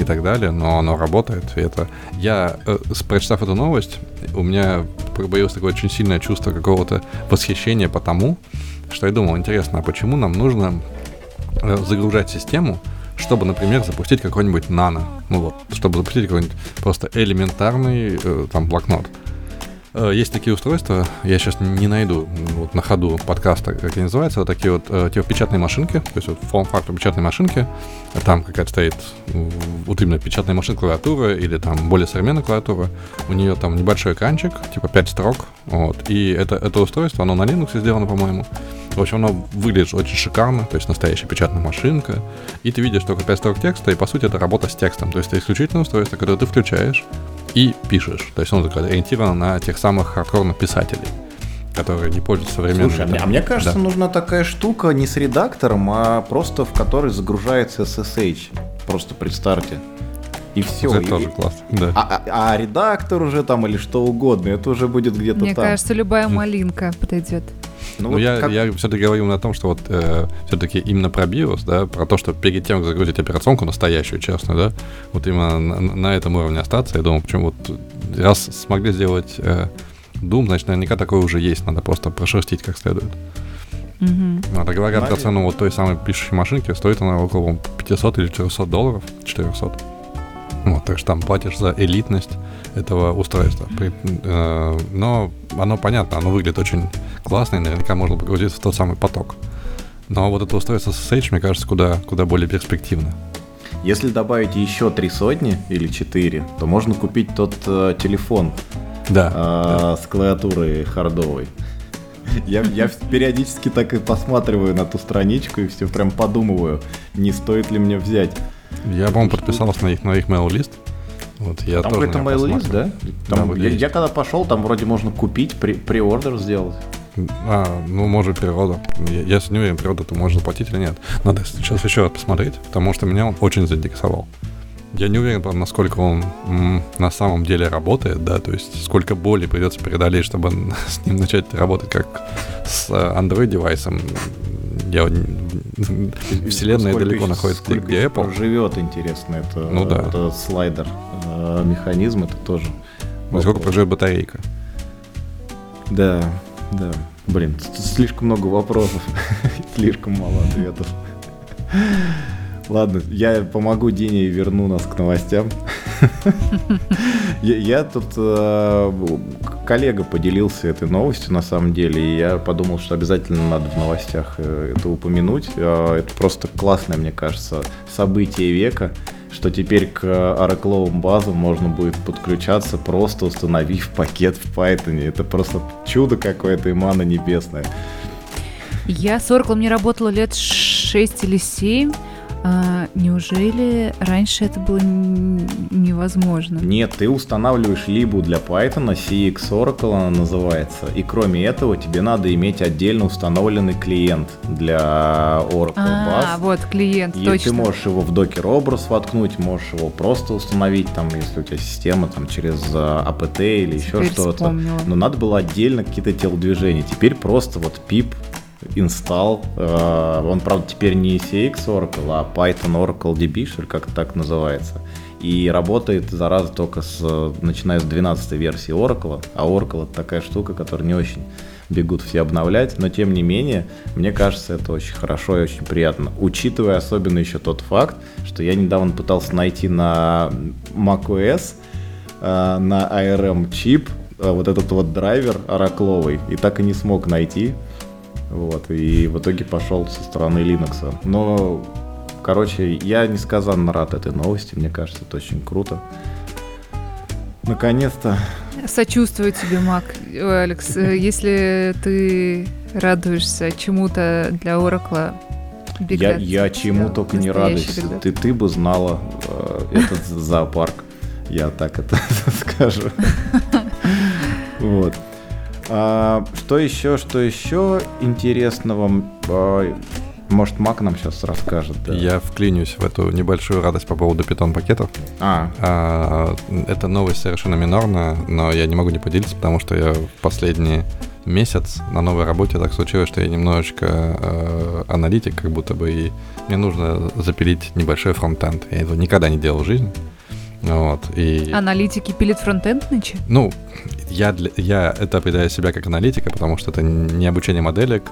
и так далее, но оно работает. И это я, э, прочитав эту новость, у меня появилось такое очень сильное чувство какого-то восхищения по тому, что я думал, интересно, а почему нам нужно э, загружать систему, чтобы, например, запустить какой-нибудь нано, ну вот, чтобы запустить какой-нибудь просто элементарный э, там блокнот. Э, есть такие устройства, я сейчас не найду вот на ходу подкаста, как они называются, вот такие вот э, типа печатные машинки, то есть вот форм-фактор печатной машинки, там какая-то стоит вот именно печатная машинка клавиатура или там более современная клавиатура, у нее там небольшой экранчик, типа 5 строк, вот, и это, это устройство, оно на Linux сделано, по-моему, в общем, оно выглядит очень шикарно, то есть настоящая печатная машинка, и ты видишь только 5 строк текста, и по сути это работа с текстом, то есть это исключительное устройство, которое ты включаешь, и пишешь. То есть он ориентирован на тех самых хардкорных писателей которые не пользуются современными. Слушай, а мне кажется, да. нужна такая штука не с редактором, а просто в которой загружается SSH просто при старте. И все. Это и... тоже классно. Да. А, а, а редактор уже там или что угодно, это уже будет где-то там. Мне кажется, любая малинка подойдет. Ну, ну вот я, как... я все-таки говорю на том, что вот э, все-таки именно про BIOS, да, про то, что перед тем, как загрузить операционку настоящую, честно, да, вот именно на, на этом уровне остаться, я думаю, почему вот раз смогли сделать э, Doom, значит, наверняка такое уже есть, надо просто прошерстить как следует. Mm-hmm. Вот, а говорят про цену вот той самой пишущей машинки, стоит она около 500 или 400 долларов, 400. Вот, так что там платишь за элитность этого устройства. При, э, но оно понятно, оно выглядит очень классно, и наверняка можно погрузиться в тот самый поток. Но вот это устройство с SSH, мне кажется, куда, куда более перспективно. Если добавить еще три сотни или четыре, то можно купить тот э, телефон да, э, да. с клавиатурой хардовой. Я, я периодически так и посматриваю на ту страничку и все прям подумываю, не стоит ли мне взять. Я, по-моему, подписался на их, на их mail-лист. Вот, я там какой-то mail-лист, да? Там, да я, я когда пошел, там вроде можно купить, при, приордер сделать. А, ну, может, природа. Я, я не уверен, природа то можно заплатить или нет. Надо сейчас еще раз посмотреть, потому что меня он очень заинтересовал. Я не уверен, насколько он м, на самом деле работает, да, то есть сколько боли придется преодолеть, чтобы с ним начать работать как с Android-девайсом. Я, вселенная сколько, далеко находится, где Apple. живет, интересно, это, ну, да. это слайдер. А механизм это тоже. Ну, сколько проживет батарейка? Да, да. Блин, слишком много вопросов, слишком мало ответов. Ладно, я помогу Дине и верну нас к новостям. Я, тут э, коллега поделился этой новостью на самом деле, и я подумал, что обязательно надо в новостях э, это упомянуть. Э, это просто классное, мне кажется, событие века что теперь к Oracle базам можно будет подключаться, просто установив пакет в Python. Это просто чудо какое-то и мана небесная. Я с Oracle не работала лет 6 или 7. А, неужели раньше это было невозможно? Нет, ты устанавливаешь либу для Python, CX Oracle она называется, и кроме этого тебе надо иметь отдельно установленный клиент для Oracle а, Bus. вот клиент, и точно. ты можешь его в докер образ воткнуть, можешь его просто установить, там, если у тебя система там через APT а, или Теперь еще что-то. Но надо было отдельно какие-то телодвижения. Теперь просто вот pip install. Э, он, правда, теперь не CX Oracle, а Python Oracle DB, что ли, как так называется. И работает, зараза, только с, начиная с 12 версии Oracle. А Oracle это такая штука, которая не очень бегут все обновлять, но тем не менее, мне кажется, это очень хорошо и очень приятно. Учитывая особенно еще тот факт, что я недавно пытался найти на macOS, э, на ARM чип, э, вот этот вот драйвер оракловый, и так и не смог найти. Вот, и в итоге пошел со стороны Linux. Но, короче, я несказанно рад этой новости. Мне кажется, это очень круто. Наконец-то. Сочувствую тебе, Мак. Алекс, э, если ты радуешься чему-то для Оракла, я, я чему только не радуюсь. Ты, ты бы знала э, этот зоопарк. Я так это скажу. Вот. А, что еще, что еще интересного? А, может, Мак нам сейчас расскажет. Да? Я вклинюсь в эту небольшую радость по поводу питон-пакетов. А. а. Это новость совершенно минорная, но я не могу не поделиться, потому что я в последний месяц на новой работе так случилось, что я немножечко э, аналитик, как будто бы, и мне нужно запилить небольшой фронтенд. Я этого никогда не делал в жизни. Вот, и... Аналитики пилят фронтенд нынче? Ну, я, для, я это определяю себя как аналитика, потому что это не обучение моделек,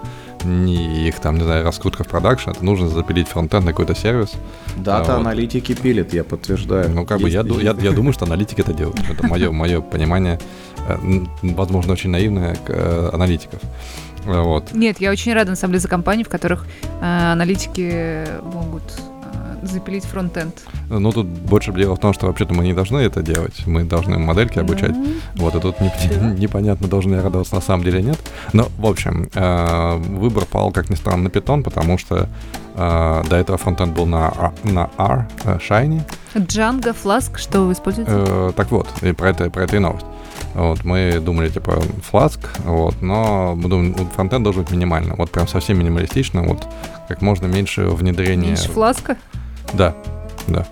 не их там, не знаю, раскрутка в продакшн, это нужно запилить фронтенд на какой-то сервис. Дата вот. аналитики пилит, я подтверждаю. Ну, как бы я, я, я думаю, что аналитики это делают. Это мое, мое понимание, э, возможно, очень наивное э, аналитиков. Вот. Нет, я очень рада, на самом деле, за компании, в которых э, аналитики могут запилить фронтенд? Ну, тут больше дело в том, что вообще-то мы не должны это делать. Мы должны модельки обучать. Mm-hmm. Вот, и тут не, непонятно, должны я радоваться на самом деле нет. Но, в общем, э, выбор пал, как ни странно, на Python, потому что э, до этого фронтенд был на, на R, э, Shiny. Django, Flask, что вы используете? Э, так вот, и про это, про это и новость. Вот, мы думали, типа, Flask, вот, но мы думаем, фронтенд должен быть минимально. Вот прям совсем минималистично, вот как можно меньше внедрения... Меньше фласка? Да, да.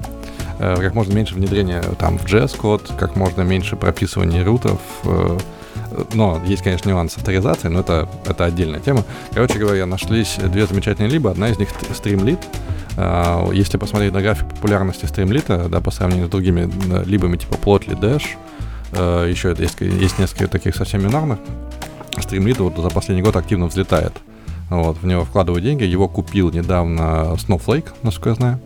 Э, как можно меньше внедрения там в JS-код, как можно меньше прописывания рутов. Э, но есть, конечно, нюанс авторизации, но это, это отдельная тема. Короче говоря, нашлись две замечательные либо. Одна из них Streamlit. Э, если посмотреть на график популярности Streamlit, да, по сравнению с другими либами типа Plotly, Dash, еще есть, есть несколько таких совсем минорных, Streamlit вот за последний год активно взлетает. Вот, в него вкладываю деньги. Его купил недавно Snowflake, насколько я знаю.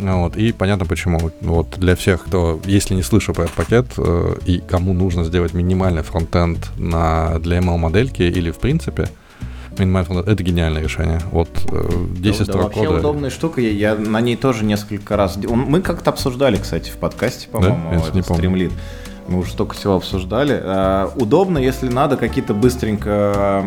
Вот, и понятно почему. Вот для всех, кто, если не слышал про этот пакет, э, и кому нужно сделать минимальный фронтенд на, для ML-модельки или в принципе, минимальный фронтенд, это гениальное решение. Вот э, 10 да, строк да, вообще кода. удобная штука, я, на ней тоже несколько раз... Мы как-то обсуждали, кстати, в подкасте, по-моему, да? этот стримлит. Мы уже столько всего обсуждали. А, удобно, если надо какие-то быстренько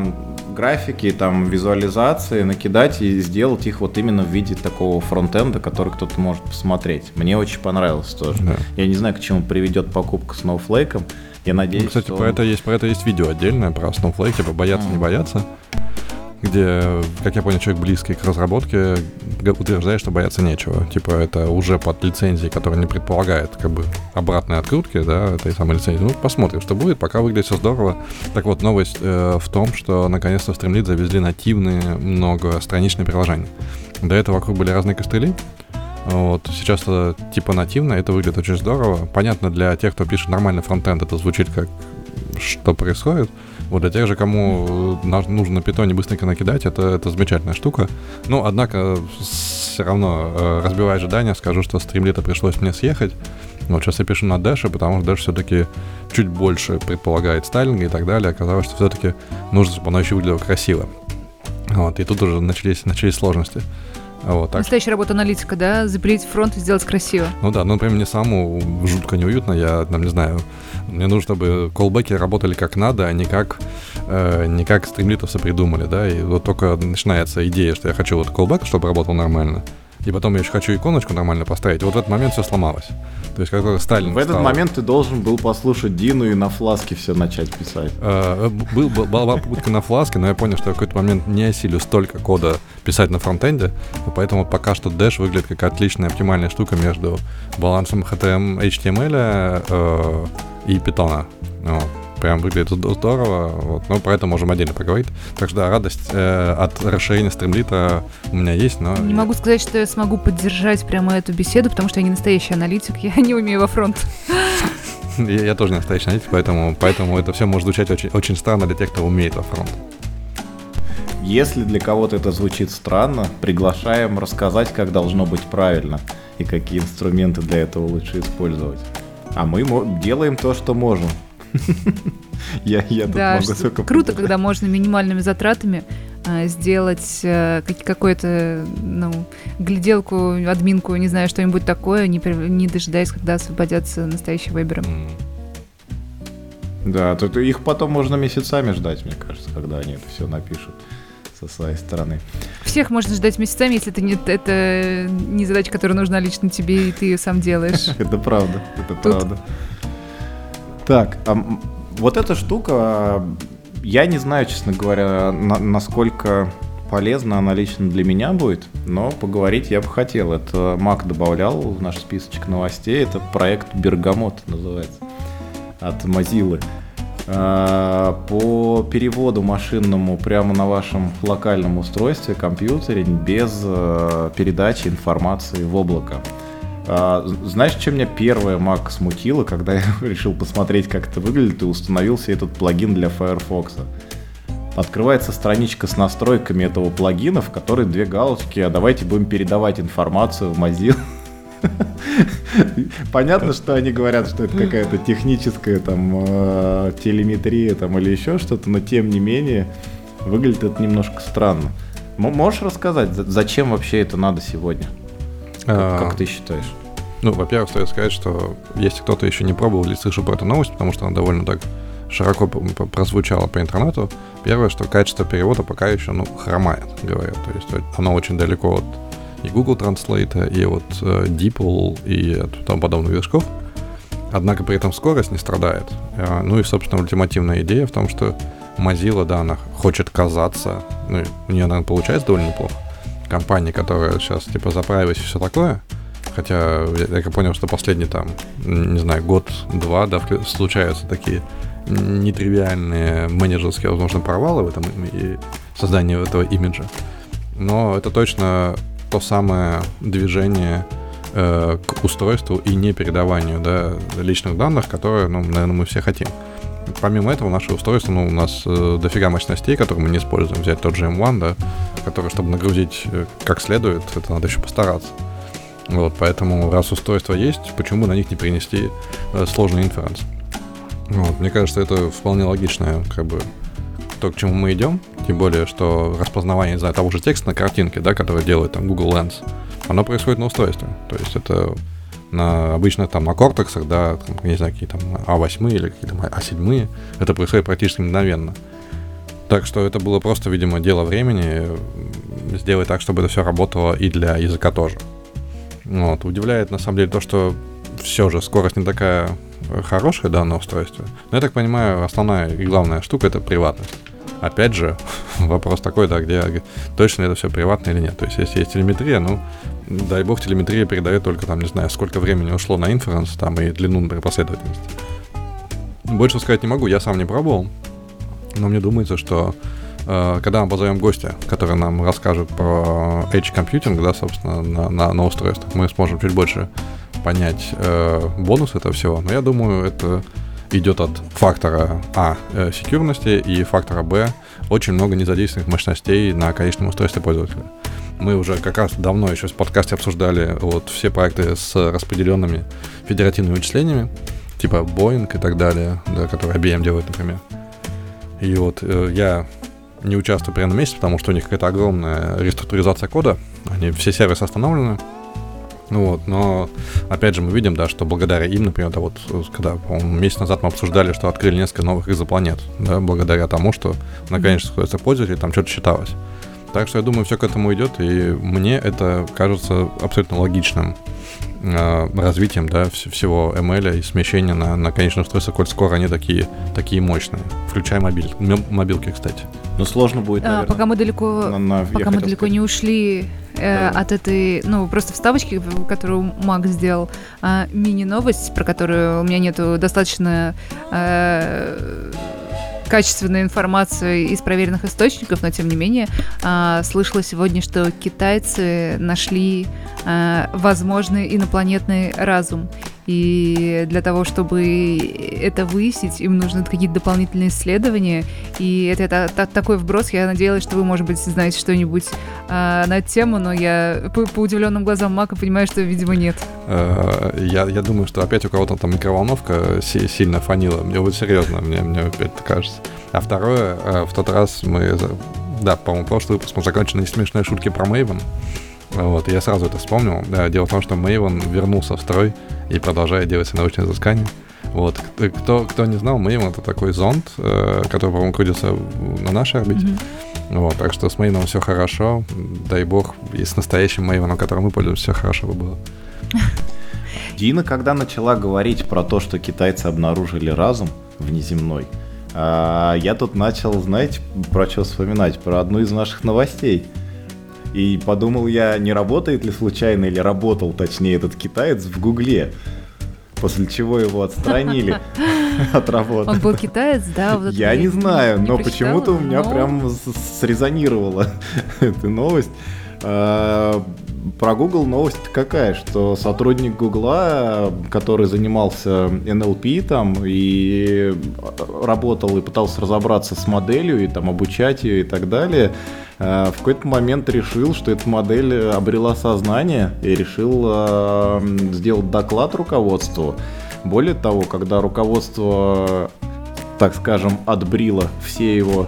графики, там, визуализации накидать и сделать их вот именно в виде такого фронтенда, который кто-то может посмотреть. Мне очень понравилось тоже. Да. Я не знаю, к чему приведет покупка Snowflake. Я надеюсь, ну, кстати, что... про это есть, про это есть видео отдельное, про Snowflake, типа бояться, mm. не бояться где, как я понял, человек близкий к разработке утверждает, что бояться нечего. Типа это уже под лицензией, которая не предполагает как бы обратной открутки, да, этой самой лицензии. Ну, посмотрим, что будет, пока выглядит все здорово. Так вот, новость э, в том, что наконец-то в Streamlit завезли нативные многостраничные приложения. До этого вокруг были разные костыли, вот. Сейчас это типа нативно, это выглядит очень здорово. Понятно, для тех, кто пишет нормальный фронтенд, это звучит как что происходит. Вот для тех же, кому нужно на питоне быстренько накидать, это, это замечательная штука. Но, однако, все равно, э, разбивая ожидания, скажу, что стримлита пришлось мне съехать. Вот сейчас я пишу на Dash, потому что Dash все-таки чуть больше предполагает стайлинга и так далее. Оказалось, что все-таки нужно, чтобы оно еще выглядело красиво. Вот, и тут уже начались, начались сложности. Вот, так. Настоящая работа аналитика, да? Запилить фронт и сделать красиво. Ну да, ну, например, мне самому жутко неуютно, я, там, не знаю, мне нужно, чтобы колбеки работали как надо, а не как, э, не как стримлитовцы придумали, да, и вот только начинается идея, что я хочу вот колбек, чтобы работал нормально, и потом я еще хочу иконочку нормально поставить, вот в этот момент все сломалось. То есть, когда Сталин В этот стал... момент ты должен был послушать Дину и на фласке все начать писать. Э, был, была попытка на фласке, но я понял, что в какой-то момент не осилю столько кода писать на фронтенде, поэтому пока что Dash выглядит как отличная оптимальная штука между балансом HTML, HTML э, и Python. Вот прям выглядит здорово, вот, но про это можем отдельно поговорить. Так что да, радость э, от расширения стримлита у меня есть, но... Не могу сказать, что я смогу поддержать прямо эту беседу, потому что я не настоящий аналитик, я не умею во фронт. Я, я тоже не настоящий аналитик, поэтому, поэтому это все может звучать очень, очень странно для тех, кто умеет во фронт. Если для кого-то это звучит странно, приглашаем рассказать, как должно быть правильно и какие инструменты для этого лучше использовать. А мы делаем то, что можем. Я, я тут да, могу только круто, когда можно минимальными затратами а, сделать а, какую-то ну, гляделку, админку, не знаю, что-нибудь такое, не, не дожидаясь, когда освободятся настоящие веберы. Mm. Да, тут их потом можно месяцами ждать, мне кажется, когда они это все напишут со своей стороны. Всех можно ждать месяцами, если это не, это не задача, которая нужна лично тебе, и ты ее сам делаешь. Это правда, это правда. Так, а вот эта штука, я не знаю, честно говоря, на, насколько полезна она лично для меня будет, но поговорить я бы хотел. Это Мак добавлял в наш списочек новостей. Это проект Бергамот называется от Mozilla. А, по переводу машинному прямо на вашем локальном устройстве, компьютере, без э, передачи информации в облако. А, знаешь, чем меня первое Mac смутило, когда я решил посмотреть, как это выглядит, и установил себе этот плагин для Firefox? Открывается страничка с настройками этого плагина, в которой две галочки, а давайте будем передавать информацию в Mozilla. Понятно, что они говорят, что это какая-то техническая там э, телеметрия там или еще что-то, но тем не менее выглядит это немножко странно. Можешь рассказать, зачем вообще это надо сегодня? Как, а, как ты считаешь? Ну, во-первых, стоит сказать, что если кто-то еще не пробовал или слышал про эту новость, потому что она довольно так широко прозвучала по интернету, первое, что качество перевода пока еще, ну, хромает, говорят. То есть оно очень далеко от и Google Translate, и от э, DeepL, и тому подобных движков. Однако при этом скорость не страдает. Э, ну и, собственно, ультимативная идея в том, что Mozilla, да, она хочет казаться, ну, у нее, наверное, получается довольно неплохо, компании, которая сейчас типа заправилась и все такое. Хотя я, я понял, что последний там, не знаю, год-два, да, случаются такие нетривиальные менеджерские, возможно, провалы в этом и создании этого имиджа. Но это точно то самое движение э, к устройству и не передаванию да, личных данных, которое, ну, наверное, мы все хотим. Помимо этого, наше устройство, ну, у нас э, дофига мощностей, которые мы не используем. Взять тот же M1, да, который, чтобы нагрузить э, как следует, это надо еще постараться. Вот, поэтому раз устройства есть, почему на них не принести э, сложный инференс? Вот, мне кажется, это вполне логичное, как бы, то, к чему мы идем. Тем более, что распознавание, знаю, того же текста на картинке, да, который делает там Google Lens, оно происходит на устройстве. То есть это на обычно там на кортексах, да, там, не знаю, какие там А8 или какие-то А7, это происходит практически мгновенно. Так что это было просто, видимо, дело времени сделать так, чтобы это все работало и для языка тоже. Вот. Удивляет на самом деле то, что все же скорость не такая хорошая, да, на. Но я так понимаю, основная и главная штука это приватность. Опять же, вопрос такой, да, где точно это все приватно или нет. То есть, если есть телеметрия, ну, дай бог, телеметрия передает только там, не знаю, сколько времени ушло на инференс там и длину, например, последовательности. Больше сказать не могу, я сам не пробовал, но мне думается, что э, когда мы позовем гостя, который нам расскажет про Edge Computing, да, собственно, на, на, на устройствах, мы сможем чуть больше понять э, бонус этого всего. Но я думаю, это идет от фактора А э, секьюрности и фактора Б очень много незадействованных мощностей на конечном устройстве пользователя. Мы уже как раз давно еще в подкасте обсуждали вот все проекты с распределенными федеративными вычислениями, типа Boeing и так далее, да, которые IBM делает, например. И вот э, я не участвую примерно месяц, потому что у них какая-то огромная реструктуризация кода. Они все сервисы остановлены. Ну вот, но опять же мы видим, да, что благодаря им, например, да, вот когда, по-моему, месяц назад мы обсуждали, что открыли несколько новых экзопланет, да, благодаря тому, что на конечном пользователей там что-то считалось. Так что я думаю, все к этому идет, и мне это кажется абсолютно логичным э, развитием да, вс- всего ML и смещения на, на конечное устройство, коль скоро они такие, такие мощные. Включая мобиль, мобилки, кстати. Ну, сложно будет, наверное. А, пока мы далеко, на, на, пока мы далеко сказать. не ушли э, от этой, ну, просто вставочки, которую Макс сделал, э, мини-новость, про которую у меня нету достаточно э, качественной информации из проверенных источников, но тем не менее э, слышала сегодня, что китайцы нашли э, возможный инопланетный разум. И для того, чтобы это выяснить, им нужны какие-то дополнительные исследования. И это, это, это такой вброс. Я надеялась, что вы, может быть, знаете что-нибудь э, на эту тему, но я по, по удивленным глазам Мака понимаю, что, видимо, нет. Э, я, я думаю, что опять у кого-то там микроволновка сильно фанила. Мне вот серьезно, мне, мне опять кажется. А второе, э, в тот раз мы... Да, по-моему, прошлый выпуск мы закончили смешные шутки про Мейвен. Вот, я сразу это вспомнил. Да, дело в том, что Мейвен вернулся в строй и продолжает делать научные изыскания. Вот, кто, кто не знал, Мейвен это такой зонд, э, который, по-моему, крутится на нашей орбите. Mm-hmm. Вот, так что с Мейвеном все хорошо. Дай бог, и с настоящим Мейвеном, которым мы пользуемся, все хорошо бы было. Дина, когда начала говорить про то, что китайцы обнаружили разум внеземной, а, я тут начал, знаете, про что вспоминать? Про одну из наших новостей – и подумал я, не работает ли случайно, или работал, точнее, этот китаец в Гугле. После чего его отстранили от работы. Он был китаец, да? Вот я не знаю, не но почему-то у меня но... прям срезонировала эта новость. А, про Google новость какая, что сотрудник Гугла, который занимался NLP там и работал и пытался разобраться с моделью и там обучать ее и так далее, э, в какой-то момент решил, что эта модель обрела сознание и решил сделать доклад руководству. Более того, когда руководство, так скажем, отбрило все его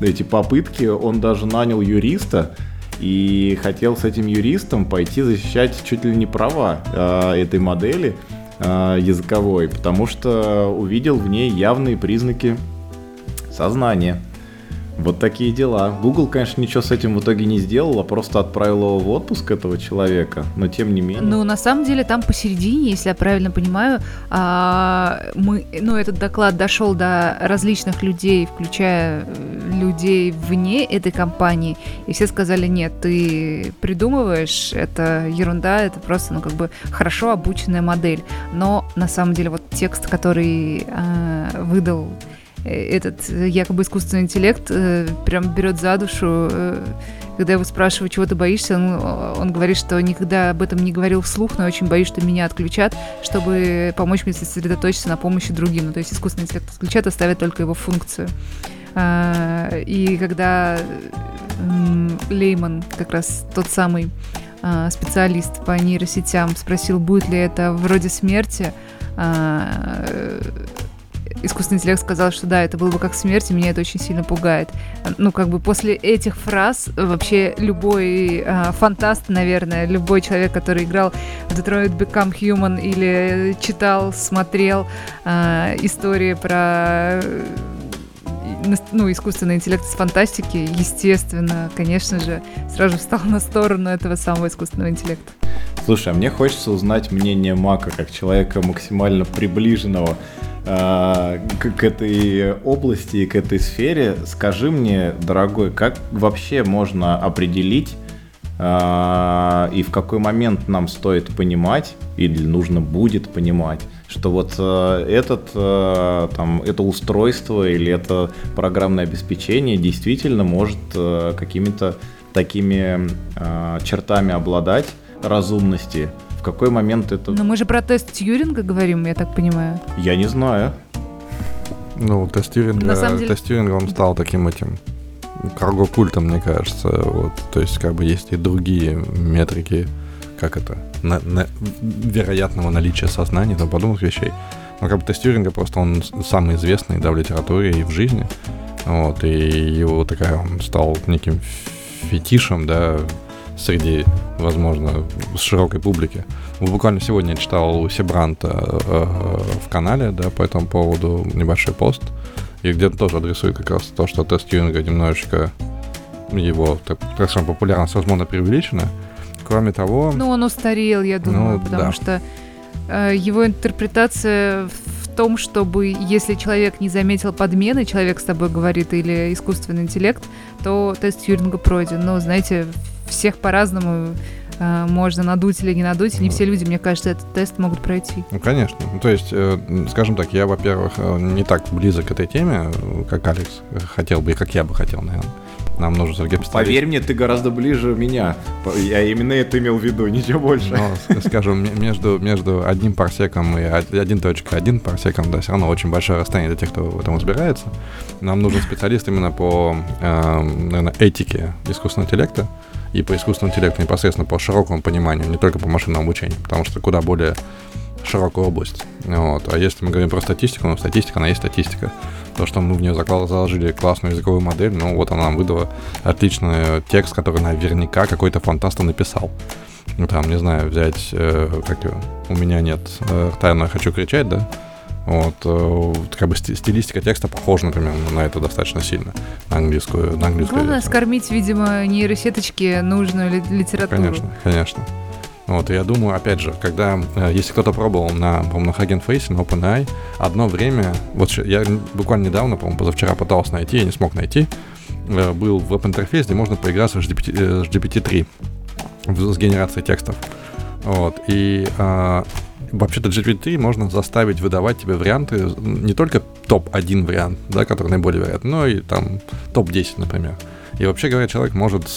эти попытки, он даже нанял юриста, и хотел с этим юристом пойти защищать чуть ли не права э, этой модели э, языковой, потому что увидел в ней явные признаки сознания. Вот такие дела. Google, конечно, ничего с этим в итоге не сделал, а просто отправил его в отпуск этого человека, но тем не менее. Ну, на самом деле, там посередине, если я правильно понимаю, а, мы, ну, этот доклад дошел до различных людей, включая э, людей вне этой компании, и все сказали, нет, ты придумываешь, это ерунда, это просто, ну, как бы хорошо обученная модель. Но, на самом деле, вот текст, который а, выдал этот э, якобы искусственный интеллект э, прям берет за душу. Э, когда его спрашиваю, чего ты боишься, он, он говорит, что никогда об этом не говорил вслух, но я очень боюсь, что меня отключат, чтобы помочь мне сосредоточиться на помощи другим. Ну, то есть искусственный интеллект отключат, оставят только его функцию. А, и когда Лейман, как раз тот самый а, специалист по нейросетям, спросил, будет ли это вроде смерти, а, искусственный интеллект сказал, что да, это было бы как смерть, и меня это очень сильно пугает. Ну, как бы после этих фраз вообще любой э, фантаст, наверное, любой человек, который играл в Detroit Become Human или читал, смотрел э, истории про ну, искусственный интеллект из фантастики, естественно, конечно же, сразу встал на сторону этого самого искусственного интеллекта. Слушай, а мне хочется узнать мнение Мака, как человека максимально приближенного э, к, к этой области и к этой сфере. Скажи мне, дорогой, как вообще можно определить э, и в какой момент нам стоит понимать или нужно будет понимать, что вот э, этот, э, там, это устройство или это программное обеспечение действительно может э, какими-то такими э, чертами обладать разумности, какой момент это... Но мы же про тест Тьюринга говорим, я так понимаю. Я не знаю. Ну, тест Тьюринга, деле... тест Тьюринга он стал таким этим карго-культом, мне кажется. Вот. То есть, как бы есть и другие метрики, как это, на, на, вероятного наличия сознания, там подобных вещей. Но как бы тест Тьюринга просто он самый известный, да, в литературе и в жизни. Вот, и его такая, он стал неким фетишем, да, среди, возможно, широкой публики. Буквально сегодня я читал у Себранта э, в канале, да, по этому поводу небольшой пост, и где-то тоже адресует как раз то, что тест Тьюринга немножечко его, так, так скажем, популярность, возможно, преувеличена. Кроме того... Ну, он устарел, я думаю, ну, потому да. что э, его интерпретация в том, чтобы, если человек не заметил подмены, человек с тобой говорит, или искусственный интеллект, то тест Тьюринга пройден. Но, знаете, всех по-разному э, можно надуть или не надуть. Не все люди, мне кажется, этот тест могут пройти. Ну, конечно. Ну, то есть, э, скажем так, я, во-первых, э, не так близок к этой теме, как Алекс хотел бы, и как я бы хотел, наверное. Нам нужен Сергей. Поверь мне, ты гораздо ближе меня. Я именно это имел в виду, ничего больше. Но, скажем, между, между одним парсеком и 1.1 парсеком, да, все равно очень большое расстояние для тех, кто в этом разбирается. Нам нужен специалист именно по, э, наверное, этике искусственного интеллекта и по искусственному интеллекту непосредственно по широкому пониманию, не только по машинному обучению, потому что куда более широкая область. Вот. А если мы говорим про статистику, ну, статистика, она есть статистика. То, что мы в нее заложили классную языковую модель, ну, вот она нам выдала отличный текст, который наверняка какой-то фантаст написал. Ну, там, не знаю, взять, э, как у меня нет э, тайно хочу кричать, да? Вот, э, как бы стилистика текста похожа, например, на это достаточно сильно, на английскую. На английскую Главное скормить, видимо, нейросеточке нужную литературу. Конечно, конечно. Вот, я думаю, опять же, когда, э, если кто-то пробовал на, по-моему, на Hugging Face, на OpenAI, одно время, вот я буквально недавно, по-моему, позавчера пытался найти, я не смог найти, э, был веб-интерфейс, где можно поиграться с GPT-3, с генерацией текстов. Вот, и а, вообще-то GPT можно заставить выдавать тебе варианты, не только топ-1 вариант, да, который наиболее вероятный, но и там топ-10, например. И вообще говоря, человек может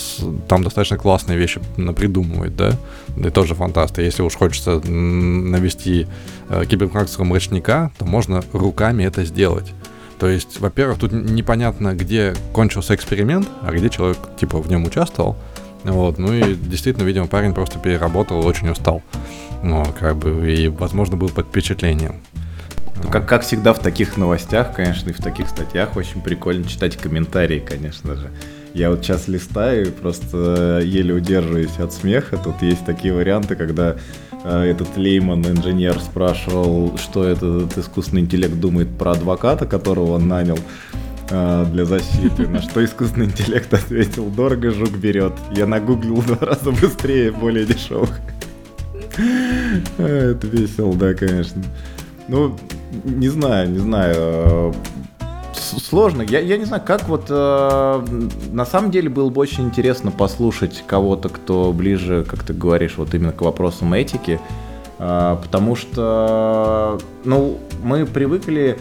там достаточно классные вещи придумывать, да, и тоже фантаст. если уж хочется навести э, киберпрактикского мрачника, то можно руками это сделать. То есть, во-первых, тут непонятно, где кончился эксперимент, а где человек, типа, в нем участвовал. Вот, ну и действительно, видимо, парень просто переработал, очень устал. Ну, как бы, и, возможно, был под впечатлением. Ну, как, как всегда в таких новостях, конечно, и в таких статьях очень прикольно читать комментарии, конечно же. Я вот сейчас листаю и просто еле удерживаюсь от смеха. Тут есть такие варианты, когда э, этот Лейман, инженер, спрашивал, что этот искусственный интеллект думает про адвоката, которого он нанял э, для защиты. На что искусственный интеллект ответил, дорого жук берет. Я нагуглил в два раза быстрее, более дешевых. Это весело, да, конечно. Ну, не знаю, не знаю сложно. Я, я не знаю, как вот... Э, на самом деле было бы очень интересно послушать кого-то, кто ближе, как ты говоришь, вот именно к вопросам этики. Э, потому что, ну, мы привыкли...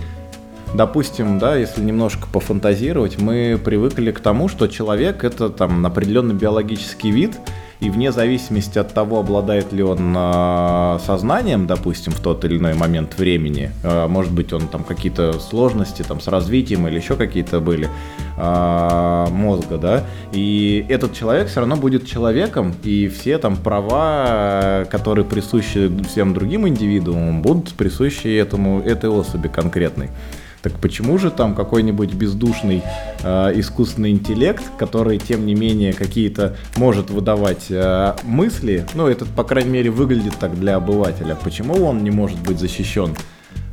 Допустим, да, если немножко пофантазировать, мы привыкли к тому, что человек это там определенный биологический вид, и вне зависимости от того, обладает ли он э, сознанием, допустим, в тот или иной момент времени, э, может быть, он там какие-то сложности там с развитием или еще какие-то были э, мозга, да, и этот человек все равно будет человеком, и все там права, которые присущи всем другим индивидуумам, будут присущи этому, этой особи конкретной. Так почему же там какой-нибудь бездушный э, искусственный интеллект, который, тем не менее, какие-то может выдавать э, мысли, ну, это, по крайней мере, выглядит так для обывателя, почему он не может быть защищен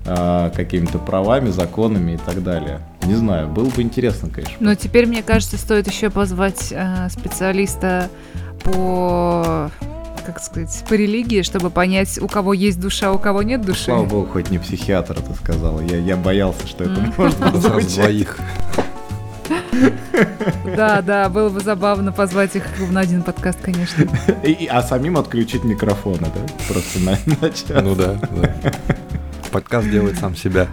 э, какими-то правами, законами и так далее? Не знаю, было бы интересно, конечно. Но теперь, мне кажется, стоит еще позвать э, специалиста по как сказать, по религии, чтобы понять, у кого есть душа, у кого нет души. Слава богу, хоть не психиатр это сказал. Я, я боялся, что это может быть двоих. Да, да, было бы забавно позвать их на один подкаст, конечно. И, а самим отключить микрофоны, да? Просто на, на час. Ну да, да подкаст делает сам себя.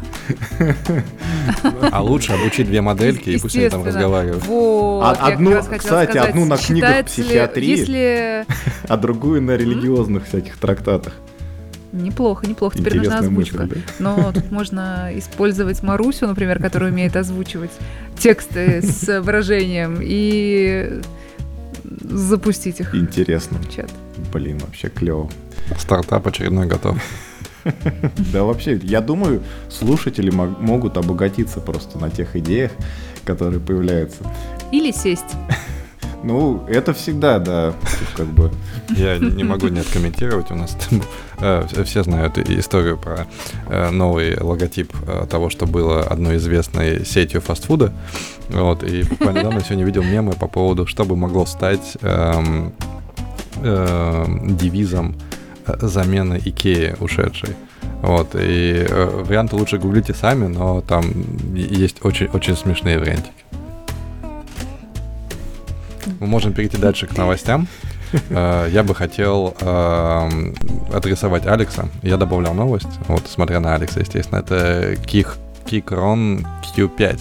А лучше обучить две модельки, и пусть они там разговаривают. Вот, а, одну, кстати, одну на книгах психиатрии, если... а другую на религиозных всяких трактатах. Неплохо, неплохо. Теперь нужна озвучка. Мысль, да? Но тут можно использовать Марусю, например, которая умеет озвучивать тексты с выражением и запустить их. Интересно. чат. Блин, вообще клево. Стартап очередной готов. Да вообще, я думаю, слушатели могут обогатиться просто на тех идеях, которые появляются. Или сесть. Ну, это всегда, да, как бы. Я не могу не откомментировать. У нас э, все знают историю про э, новый логотип э, того, что было одной известной сетью фастфуда. Вот, и буквально недавно сегодня видел мемы по поводу, что бы могло стать эм, эм, девизом замены Икеи ушедшей. Вот, и э, варианты лучше гуглите сами, но там есть очень, очень смешные вариантики. Мы можем перейти дальше к новостям. Э, я бы хотел э, адресовать Алекса. Я добавлял новость, вот, смотря на Алекса, естественно. Это Kik, Kikron Q5.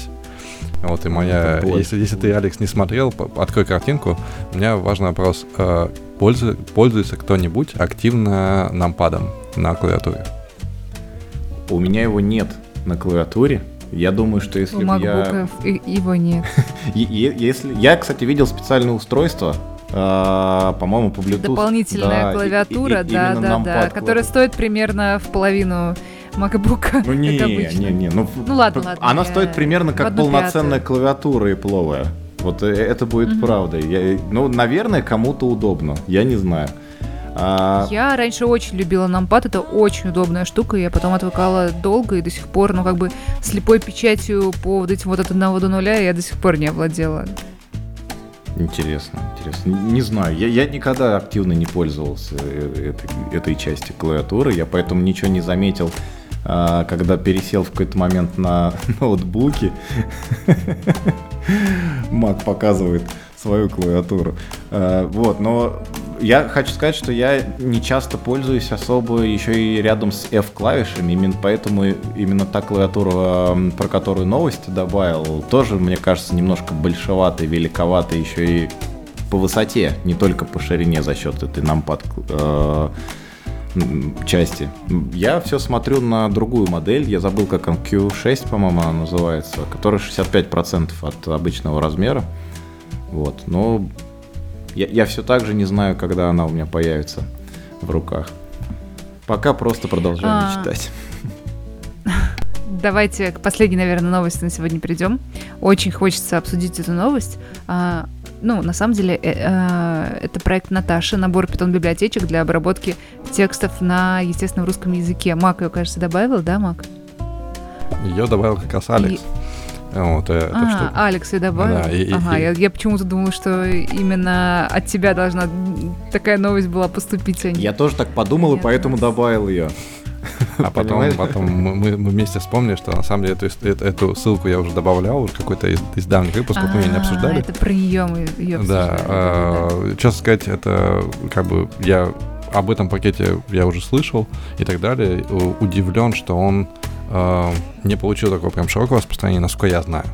Вот, и моя... Если, если ты, Алекс, не смотрел, открой картинку. У меня важный вопрос. Пользу, пользуется кто-нибудь активно нампадом на клавиатуре? У меня его нет на клавиатуре. Я думаю, что если бы я... его нет. если... Я, кстати, видел специальное устройство, Uh, по-моему, по Bluetooth. Дополнительная да, клавиатура, и, и, да, да, да, которая стоит примерно в половину MacBook. Ну не, не, не, ну, ну ладно, ладно. Она стоит примерно как полноценная клавиатура Apple. Вот э, это будет угу. правдой. Я, ну, наверное, кому-то удобно. Я не знаю. А... Я раньше очень любила нампад, это очень удобная штука, я потом отвыкала долго и до сих пор, ну как бы слепой печатью по вот этим вот от одного до нуля я до сих пор не овладела. Интересно, интересно. Не знаю, я, я никогда активно не пользовался э, этой, этой части клавиатуры, я поэтому ничего не заметил, когда пересел в какой-то момент на ноутбуке. Мак показывает свою клавиатуру. А, вот, но я хочу сказать, что я не часто пользуюсь особо еще и рядом с F-клавишами, именно поэтому именно та клавиатура, про которую новости добавил, тоже, мне кажется, немножко большеватая, великоватая еще и по высоте, не только по ширине за счет этой нампад э, части. Я все смотрю на другую модель, я забыл, как он, Q6, по-моему, она называется, которая 65% от обычного размера. Вот, но я, я все так же не знаю, когда она у меня появится в руках. Пока просто продолжаем а... читать. Давайте к последней, наверное, новости на сегодня перейдем. Очень хочется обсудить эту новость. Ну, на самом деле, э, э, это проект Наташи, набор питон-библиотечек для обработки текстов на, естественно, русском языке. Мак ее, кажется, добавил, да, Мак? Ее добавил как раз Алекс. И... Вот, э, а, штука. Алекс и добавил? Да, и, ага, и, я, я почему-то думала, что именно от тебя должна такая новость была поступить. А не... Я тоже так подумал, Нет, и поэтому добавил ее. А потом, потом мы, мы вместе вспомнили, что на самом деле эту, эту, эту ссылку я уже добавлял, уже какой-то из, из давних выпусков, мы ее не а, обсуждали. Это про нее мы ее Да, а, честно сказать, это как бы я об этом пакете я уже слышал и так далее. Удивлен, что он э, не получил такого прям широкого распространения, насколько я знаю.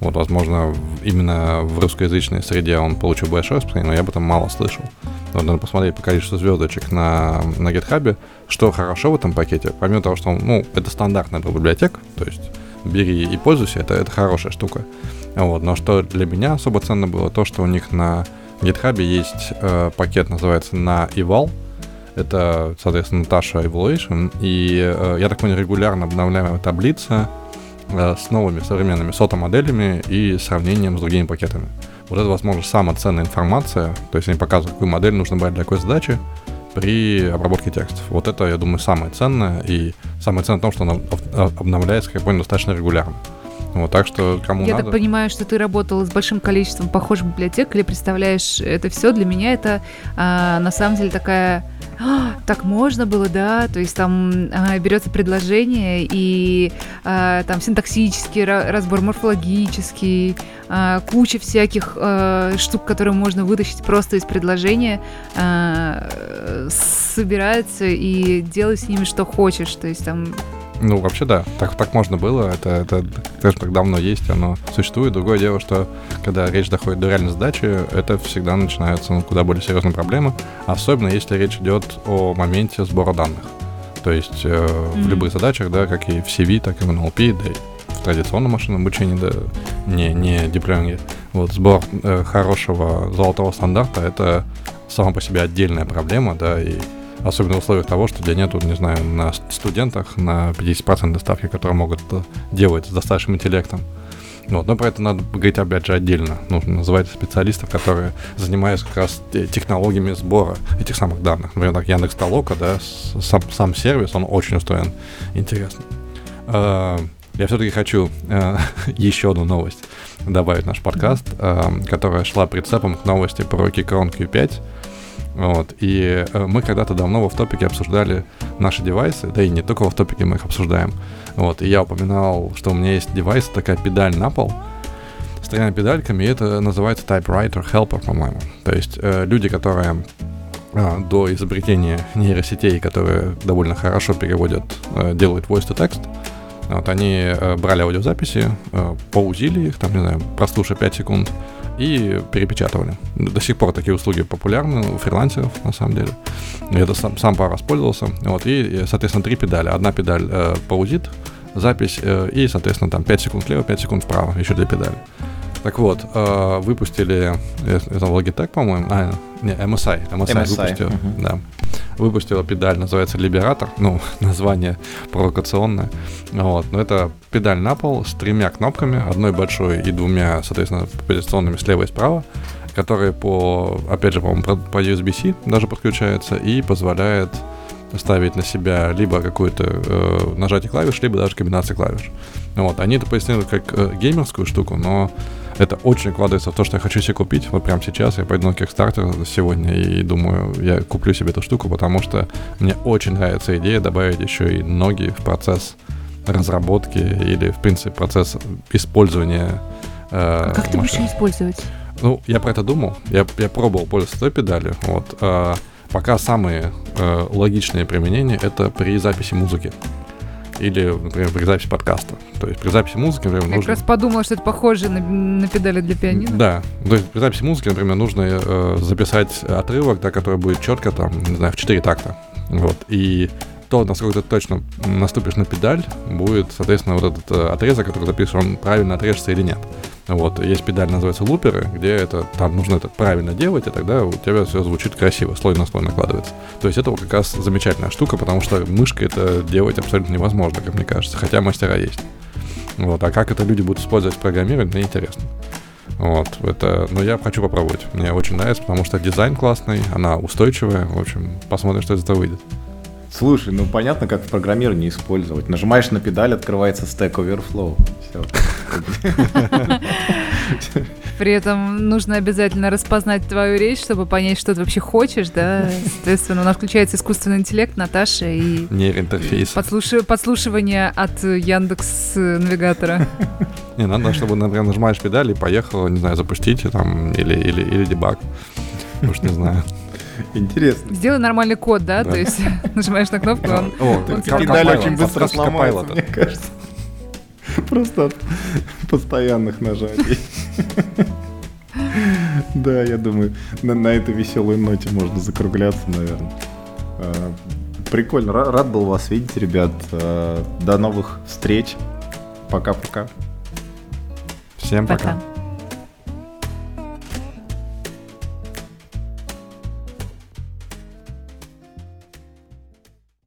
Вот, возможно, именно в русскоязычной среде он получил большое распространение, но я об этом мало слышал. Вот, надо посмотреть по количеству звездочек на, на GitHub. Что хорошо в этом пакете, помимо того, что он, ну, это стандартная библиотека, то есть бери и пользуйся, это, это хорошая штука. Вот, но что для меня особо ценно было, то, что у них на GitHub есть э, пакет, называется на eval, это, соответственно, Natasha Evaluation. И, э, я так понял, регулярно обновляемая таблица с новыми современными сото-моделями и сравнением с другими пакетами. Вот это, возможно, самая ценная информация. То есть они показывают, какую модель нужно брать для какой задачи при обработке текстов. Вот это, я думаю, самое ценное. И самое ценное в том, что она обновляется, как я понял, достаточно регулярно. Вот, так что кому Я надо... так понимаю, что ты работала с большим количеством похожих библиотек или представляешь это все. Для меня это а, на самом деле такая так можно было, да, то есть там а, берется предложение и а, там синтаксический разбор, морфологический, а, куча всяких а, штук, которые можно вытащить просто из предложения, а, собирается и делай с ними что хочешь, то есть там ну, вообще да, так, так можно было, это, это даже так давно есть, оно существует. Другое дело, что когда речь доходит до реальной задачи, это всегда начинается ну, куда более серьезная проблема, особенно если речь идет о моменте сбора данных. То есть э, mm-hmm. в любых задачах, да, как и в CV, так и в NLP, да и в традиционном машинном обучении, да, не, не дипломинге, вот сбор э, хорошего золотого стандарта — это сама по себе отдельная проблема, да, и Особенно в условиях того, что тебя нету, не знаю, на студентах на 50% ставки, которые могут делать с достаточным интеллектом. Вот, но про это надо говорить, опять же, отдельно. Нужно называть специалистов, которые занимаются как раз технологиями сбора этих самых данных. Например, так Яндекс Толока, да, сам, сам сервис, он очень устроен интересно. А, я все-таки хочу э, еще одну новость добавить в наш подкаст, э, которая шла прицепом к новости про Keychron Q5. Вот. И э, мы когда-то давно в топике обсуждали наши девайсы, да и не только в топике мы их обсуждаем. Вот. И я упоминал, что у меня есть девайс, такая педаль на пол, с тремя педальками, и это называется Typewriter Helper, по-моему. То есть э, люди, которые э, до изобретения нейросетей, которые довольно хорошо переводят, э, делают voice to text, вот они э, брали аудиозаписи, э, поузили их, там, не знаю, прослушав 5 секунд, и перепечатывали. До сих пор такие услуги популярны у фрилансеров, на самом деле. Я это сам, сам пару раз пользовался. Вот, и, соответственно, три педали. Одна педаль э, паузит, запись, э, и, соответственно, там 5 секунд влево, 5 секунд вправо, еще две педали. Так вот, э, выпустили, э, это Logitech, по-моему, а, не, MSI, MSI, MSI выпустил, uh-huh. да, выпустила педаль, называется Liberator, ну, название провокационное, вот, но это педаль на пол с тремя кнопками, одной большой и двумя, соответственно, позиционными слева и справа, которые по, опять же, по-моему, по USB-C даже подключаются и позволяет ставить на себя либо какое-то э, нажатие клавиш, либо даже комбинации клавиш. Вот, они это пояснили как э, геймерскую штуку, но это очень вкладывается в то, что я хочу себе купить. Вот прямо сейчас я пойду на Kickstarter сегодня и думаю, я куплю себе эту штуку, потому что мне очень нравится идея добавить еще и ноги в процесс разработки или, в принципе, процесс использования э, а как машин. ты будешь ее использовать? Ну, я про это думал. Я, я пробовал пользоваться той педалью. Вот. Э, пока самые э, логичные применения это при записи музыки или, например, при записи подкаста. То есть при записи музыки, например, Я нужно... как раз подумала, что это похоже на, на педали для пианино. Да. То есть при записи музыки, например, нужно э, записать отрывок, да, который будет четко, там, не знаю, в 4 такта. Вот. И то, насколько ты точно наступишь на педаль, будет, соответственно, вот этот э, отрезок, который запишешь, он правильно отрежется или нет. Вот, есть педаль, называется луперы, где это, там нужно это правильно делать, и тогда у тебя все звучит красиво, слой на слой накладывается. То есть это как раз замечательная штука, потому что мышкой это делать абсолютно невозможно, как мне кажется, хотя мастера есть. Вот, а как это люди будут использовать в программировании, мне интересно. Вот, это, но я хочу попробовать. Мне очень нравится, потому что дизайн классный, она устойчивая. В общем, посмотрим, что из этого выйдет. Слушай, ну понятно, как в программировании использовать. Нажимаешь на педаль, открывается Stack Overflow. Все. При этом нужно обязательно распознать твою речь, чтобы понять, что ты вообще хочешь, да. Соответственно, у нас включается искусственный интеллект, Наташа и... Нейроинтерфейс. Подслуш... Подслушивание от Яндекс навигатора. Не, надо, чтобы, например, нажимаешь педаль и поехал, не знаю, запустить там или, или, или дебаг. Уж не знаю. Интересно. Сделай нормальный код, да? То есть нажимаешь на кнопку, он... О, педаль очень быстро сломается, мне кажется. Просто от постоянных нажатий. Да, я думаю, на, на этой веселой ноте можно закругляться, наверное. А, прикольно, рад был вас видеть, ребят. А, до новых встреч. Пока-пока. Всем пока. пока.